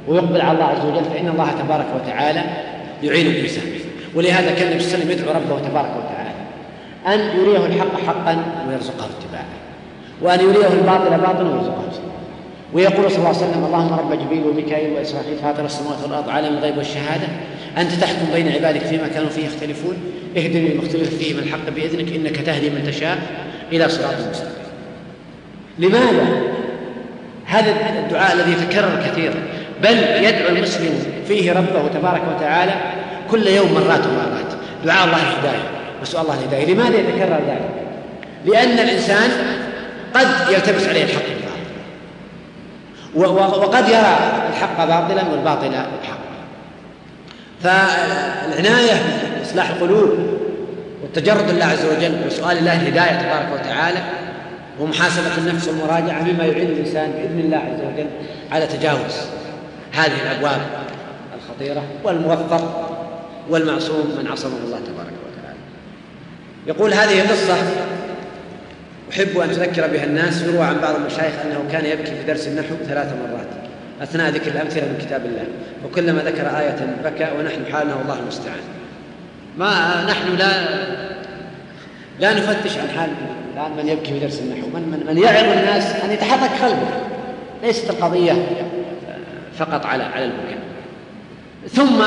ويقبل على الله عز وجل فإن الله تبارك وتعالى يعين الإنسان ولهذا كان النبي صلى الله عليه وسلم يدعو ربه تبارك وتعالى أن يريه الحق حقا ويرزقه اتباعه وأن يريه الباطل باطلا ويرزقه اجتنابه ويقول صلى الله عليه وسلم اللهم رب جبريل وميكائيل وإسرافيل فاطر السماوات والأرض عالم الغيب والشهادة. أنت تحكم بين عبادك فيما كانوا فيه يختلفون. اهدني المختلف فيه من الحق بإذنك إنك تهدي من تشاء إلى صراط مستقيم. لماذا هذا الدعاء الذي يتكرر كثيرا؟ بل يدعو المسلم فيه ربه تبارك وتعالى كل يوم مرات ومرات. دعاء الله الهداية. وسؤال الله الهداية. لماذا يتكرر ذلك؟ لأن الإنسان قد يلتبس عليه الحق وقد يرى الحق باطلا والباطل حقا فالعناية بإصلاح القلوب والتجرد لله عز وجل وسؤال الله الهداية تبارك وتعالى ومحاسبة النفس والمراجعة مما يعين الإنسان بإذن الله عز وجل على تجاوز هذه الأبواب. الخطيرة والموفق والمعصوم من عصمه الله تبارك وتعالى. يقول هذه قصة أحب أن تذكر بها الناس يروى عن بعض المشايخ أنه كان يبكي في درس النحو ثلاث مرات أثناء ذكر الأمثلة من كتاب الله وكلما ذكر آية بكى ونحن حالنا والله المستعان. ما نحن لا لا نفتش عن حال الآن من يبكي في درس النحو من, من, من يعظ الناس أن يتحرك قلبه ليست القضية فقط على على البكاء ثم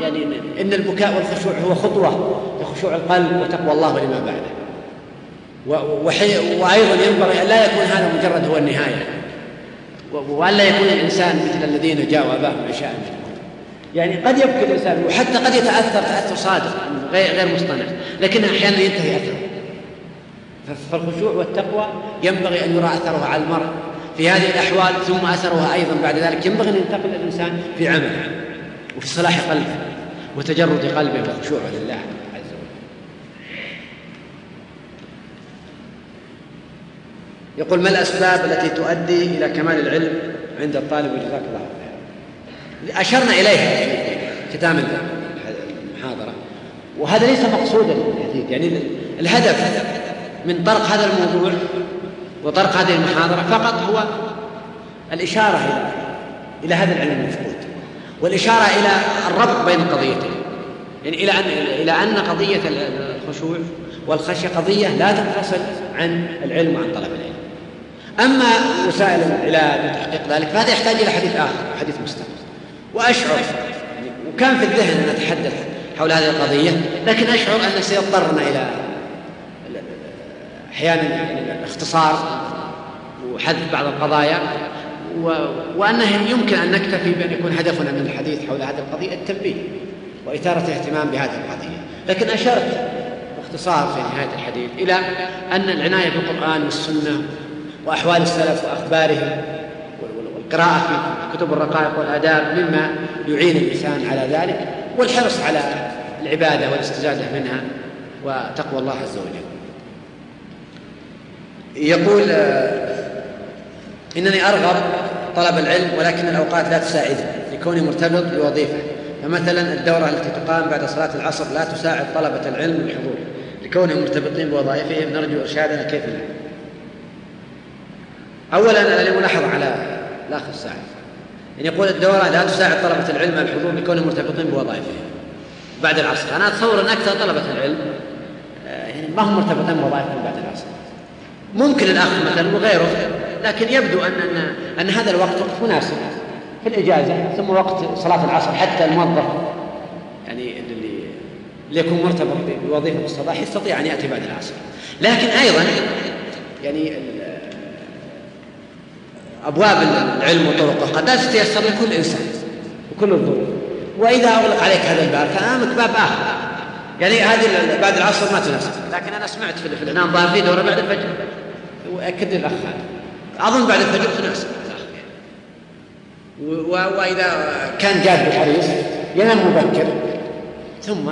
يعني إن البكاء والخشوع هو خطوة لخشوع القلب وتقوى الله لما بعده. وأيضا ينبغي أن لا يكون هذا مجرد هو النهاية. وأن لا يكون الإنسان مثل الذين جاءوا أباهم عشاء يعني قد يبكي الإنسان وحتى قد يتأثر تأثر صادق غير غير مصطنع. لكن أحيانا ينتهي أثره. فالخشوع والتقوى ينبغي أن يرى أثرها على المرء في هذه الأحوال ثم أثرها أيضا بعد ذلك. ينبغي أن ينتقل الإنسان في عمله. وفي صلاح قلبه وتجرد قلبه وخشوعه لله يقول ما الأسباب التي تؤدي إلى كمال العلم عند الطالب وجزاك الله خيرا أشرنا إليها في ختام المحاضرة وهذا ليس مقصودا الحديث. يعني الهدف من طرق هذا الموضوع وطرق هذه المحاضرة فقط هو الإشارة إلى إلى هذا العلم المفقود. والإشارة إلى الربط بين القضيتين يعني إلى أن إلى أن قضية الخشوع والخشية قضية لا تنفصل عن العلم وعن طلب العلم. أما وسائل العلاج وتحقيق ذلك فهذا يحتاج إلى حديث آخر حديث مستقل. وأشعر يعني وكان في الذهن أن أتحدث حول هذه القضية لكن أشعر أن سيضطرنا إلى أحيانا يعني الاختصار وحذف بعض القضايا. و... وأنه يمكن أن نكتفي بأن يكون هدفنا من الحديث حول هذه القضية التنبيه وإثارة الاهتمام بهذه القضية. لكن أشرت باختصار في نهاية الحديث إلى أن العناية بالقرآن والسنة وأحوال السلف وأخبارهم والقراءة في كتب الرقائق والآداب مما يعين الإنسان على ذلك والحرص على العبادة والاستزادة منها وتقوى الله عز وجل. يقول إنني أرغب طلب العلم ولكن الأوقات لا تساعدني لكوني مرتبط بوظيفة. فمثلا الدورة التي تقام بعد صلاة العصر لا تساعد طلبة العلم بالحضور. لكونهم مرتبطين بوظائفهم نرجو إرشادنا كيف نعمل أولا أنا ملاحظة على الأخ الساعد يعني يقول الدورة لا تساعد طلبة العلم الحضور لكونهم مرتبطين بوظائفهم. بعد العصر أنا أتصور أن أكثر طلبة العلم آه، يعني ما هم مرتبطين بوظائفهم بعد العصر. ممكن الأخ مثلا وغيره لكن يبدو أن أن, أن هذا الوقت وقت مناسب. في الإجازة ثم وقت صلاة العصر حتى الموظف يعني اللي اللي يكون مرتبط بوظيفة في الصباح يستطيع أن يأتي بعد العصر. لكن أيضا يعني أبواب العلم وطرقه قد لا تتيسر لكل إنسان وكل الظروف. وإذا أغلق عليك هذا الباب فأمامك باب آخر. يعني هذه بعد العصر ما تناسب. لكن أنا سمعت في الإعلان ظاهر في دورة بعد الفجر. وأكد الأخ هذا. أظن بعد الفجر تناسب وإذا كان جاد بحريص ينام مبكر ثم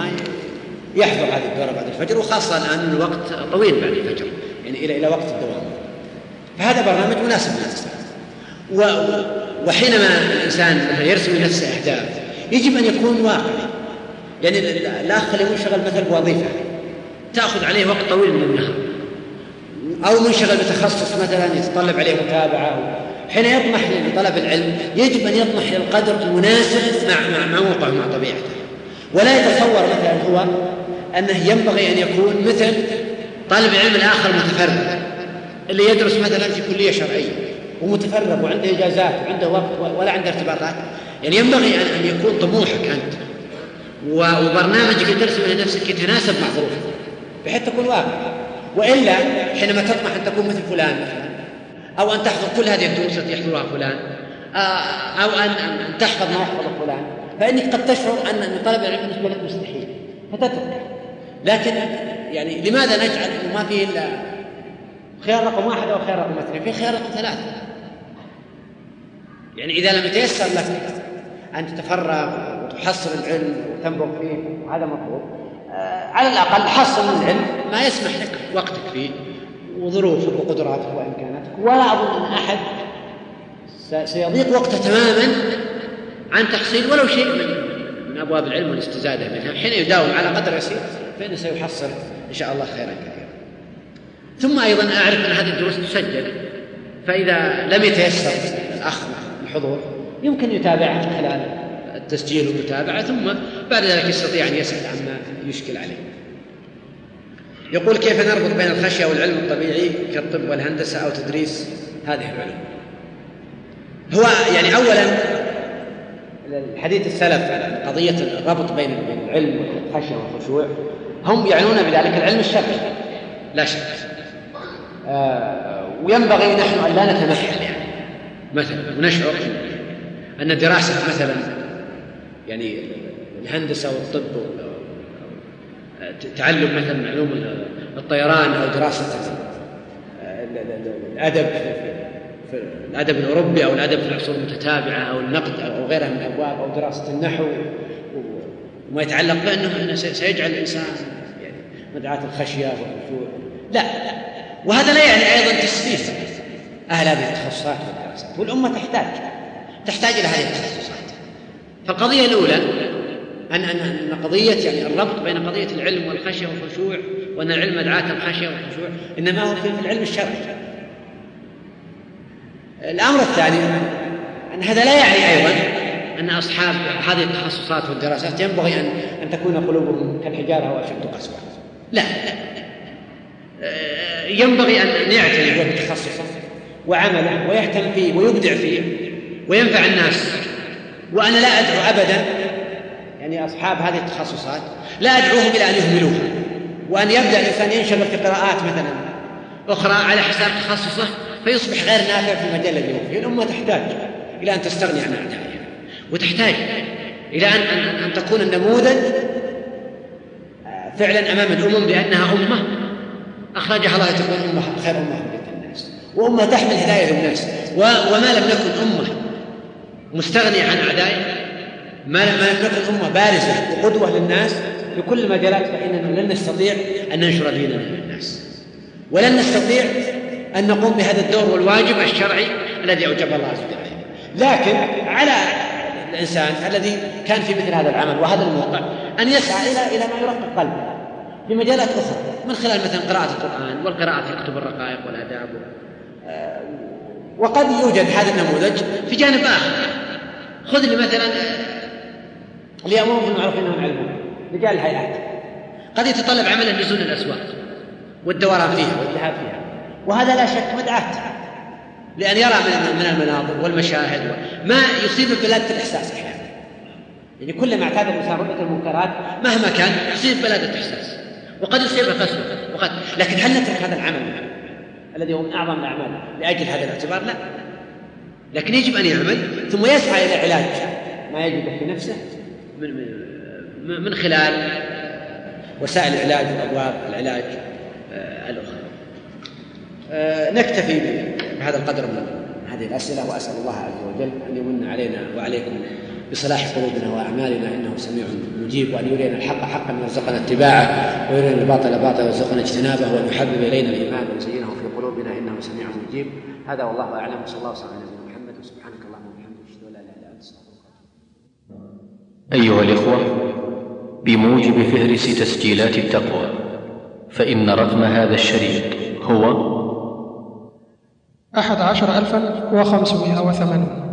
يحضر هذه الدورة بعد الفجر وخاصة الآن الوقت طويل بعد الفجر يعني إلى إلى وقت الدوام. فهذا برنامج مناسب للناس وحينما الإنسان يرسم لنفسه أهداف يجب أن يكون واقعي. يعني الأخ اللي منشغل مثلا بوظيفة. تأخذ عليه وقت طويل من النهار. أو منشغل بتخصص مثلا يتطلب عليه متابعة حين يطمح لطلب العلم يجب أن يطمح للقدر المناسب مع مع موقعه مع طبيعته. ولا يتصور مثلا هو أنه ينبغي أن يكون مثل طالب العلم الآخر متفرغ اللي يدرس مثلا في كلية شرعية ومتفرغ وعنده إجازات وعنده وقت ولا عنده ارتباطات يعني ينبغي أن يكون طموحك أنت. وبرنامجك اللي ترسمه لنفسك يتناسب مع ظروفك. بحيث تكون واقع. وإلا حينما تطمح أن تكون مثل فلان مثلا أو أن تحفظ كل هذه الدروس التي يحضرها فلان آه، أو ان تحفظ ما يحفظ فلان فإنك قد تشعر ان طلب العلم بالنسبة لك مستحيل فتترك. لكن يعني لماذا نجعل إنه ما فيه إلا خيار رقم واحد أو خيار رقم اثنين؟ في خيار رقم ثلاثة. يعني إذا لم يتيسر لك أن تتفرغ وتحصل العلم وتنبغ فيه وهذا مطلوب. على الأقل حصل من العلم. ما يسمح لك وقتك فيه وظروفك وقدراتك وامكاناتك ولا أظن أن أحد سيضيق وقته تماما عن تحصيل ولو شيء من من أبواب العلم والاستزادة منها. حين يداوم على قدر يسير فانه سيحصل إن شاء الله خيرا كثيرا. ثم أيضا أعرف أن هذه الدروس تسجل. فإذا لم يتيسر الأخ الحضور يمكن يتابعها من خلال التسجيل والمتابعة ثم بعد ذلك يستطيع أن يسأل عما يشكل عليه. يقول كيف نربط بين الخشية والعلم الطبيعي كالطب والهندسة أو تدريس؟ هذه العلوم. هو يعني اولا الحديث السلف قضية الربط بين العلم والخشية والخشوع هم يعنون بذلك العلم الشرعي. لا شك. آه وينبغي نحن أن لا نتمثل يعني. مثلا ونشعر أن دراسه مثلا يعني الهندسة والطب تعلم مثلا علوم الطيران أو دراسة الأدب في الأدب الأوروبي أو الأدب في العصور المتتابعة أو النقد أو غيرها من الأبواب أو دراسة النحو وما يتعلق بأنه سيجعل الإنسان يعني مدعاة الخشية والخشوع. لا وهذا لا يعني أيضا تسفيف أهل هذه التخصصات والدراسات. والأمة تحتاج تحتاج إلى هذه التخصصات. فالقضية الأولى أن أن قضية يعني الربط بين قضية العلم والخشية والخشوع وأن العلم مدعاة الخشية والخشوع إنما هو في العلم الشرعي. الأمر الثاني أن هذا لا يعني أيضا أن أصحاب هذه التخصصات والدراسات ينبغي أن أن تكون قلوبهم كالحجارة وأشد قسوة. لا ينبغي أن يعتني بتخصصه وعمله ويهتم فيه ويبدع فيه وينفع الناس. وأنا لا أدعو أبدا يعني أصحاب هذه التخصصات لا أدعوهم إلى أن يهملوها وأن يبدأ الإنسان ينشغل في قراءات مثلا أخرى على حساب تخصصه فيصبح غير نافع في المجال الذي هو فيه. الأمة تحتاج إلى أن تستغني عن أعدائها. وتحتاج إلى أن أن, تكون النموذج آه، فعلا أمام الأمم بأنها أمة. أخرجها الله تكون أمة خير أمة للناس وأمة تحمل هداية للناس. وما لم نكن أمة مستغنية عن أعدائها ما لم نكن أمة بارزة وقدوة للناس في كل المجالات فإننا لن نستطيع أن ننشر ديننا للناس ولن نستطيع أن نقوم بهذا الدور والواجب الشرعي الذي أوجب الله عز وجل. لكن على الإنسان الذي كان في مثل هذا العمل وهذا الموقع أن يسعى إلى إلى ما يرقق قلبه في مجالات أخرى من خلال مثلا قراءة القرآن والقراءة في كتب الرقائق والآداب آه، وقد يوجد هذا النموذج في جانب آخر. خذ لي مثلا اللي يأمرون بالمعروف عن المنكر. رجال الهيئات قد يتطلب عملا نزول الأسواق والدوران فيها والذهاب فيها. وهذا لا شك مدعاة لأن يرى من المناظر والمشاهد ما يصيب بلادة الإحساس أحيانا. يعني كلما اعتاد الإنسان رؤية المنكرات مهما كان يصيب بلادة إحساس وقد يصيب قسوة وقد لكن هل نترك هذا العمل؟ الذي هو من أعظم الأعمال لأجل هذا الاعتبار لا. لكن يجب أن يعمل ثم يسعى إلى علاج ما يجده في نفسه من من خلال وسائل العلاج وأبواب العلاج آه، الأخرى. آه، نكتفي بهذا القدر من هذه الأسئلة وأسأل الله عز وجل أن يمن علينا وعليكم بصلاح قلوبنا وأعمالنا إنه سميع مجيب وأن يرينا الحق حقا ويرزقنا اتباعه ويرينا الباطل باطلا ويرزقنا اجتنابه وأن يحبب إلينا الإيمان ويزينه في قلوبنا إنه سميع مجيب. هذا والله أعلم. وصلى الله وسلم على نبينا محمد. وسبحانك اللهم وبحمدك أشهد أن لا إله إلا أنت أيها الإخوة بموجب فهرس تسجيلات التقوى فإن رقم هذا الشريط هو أحد عشر ألفا وخمسمائة وثمانون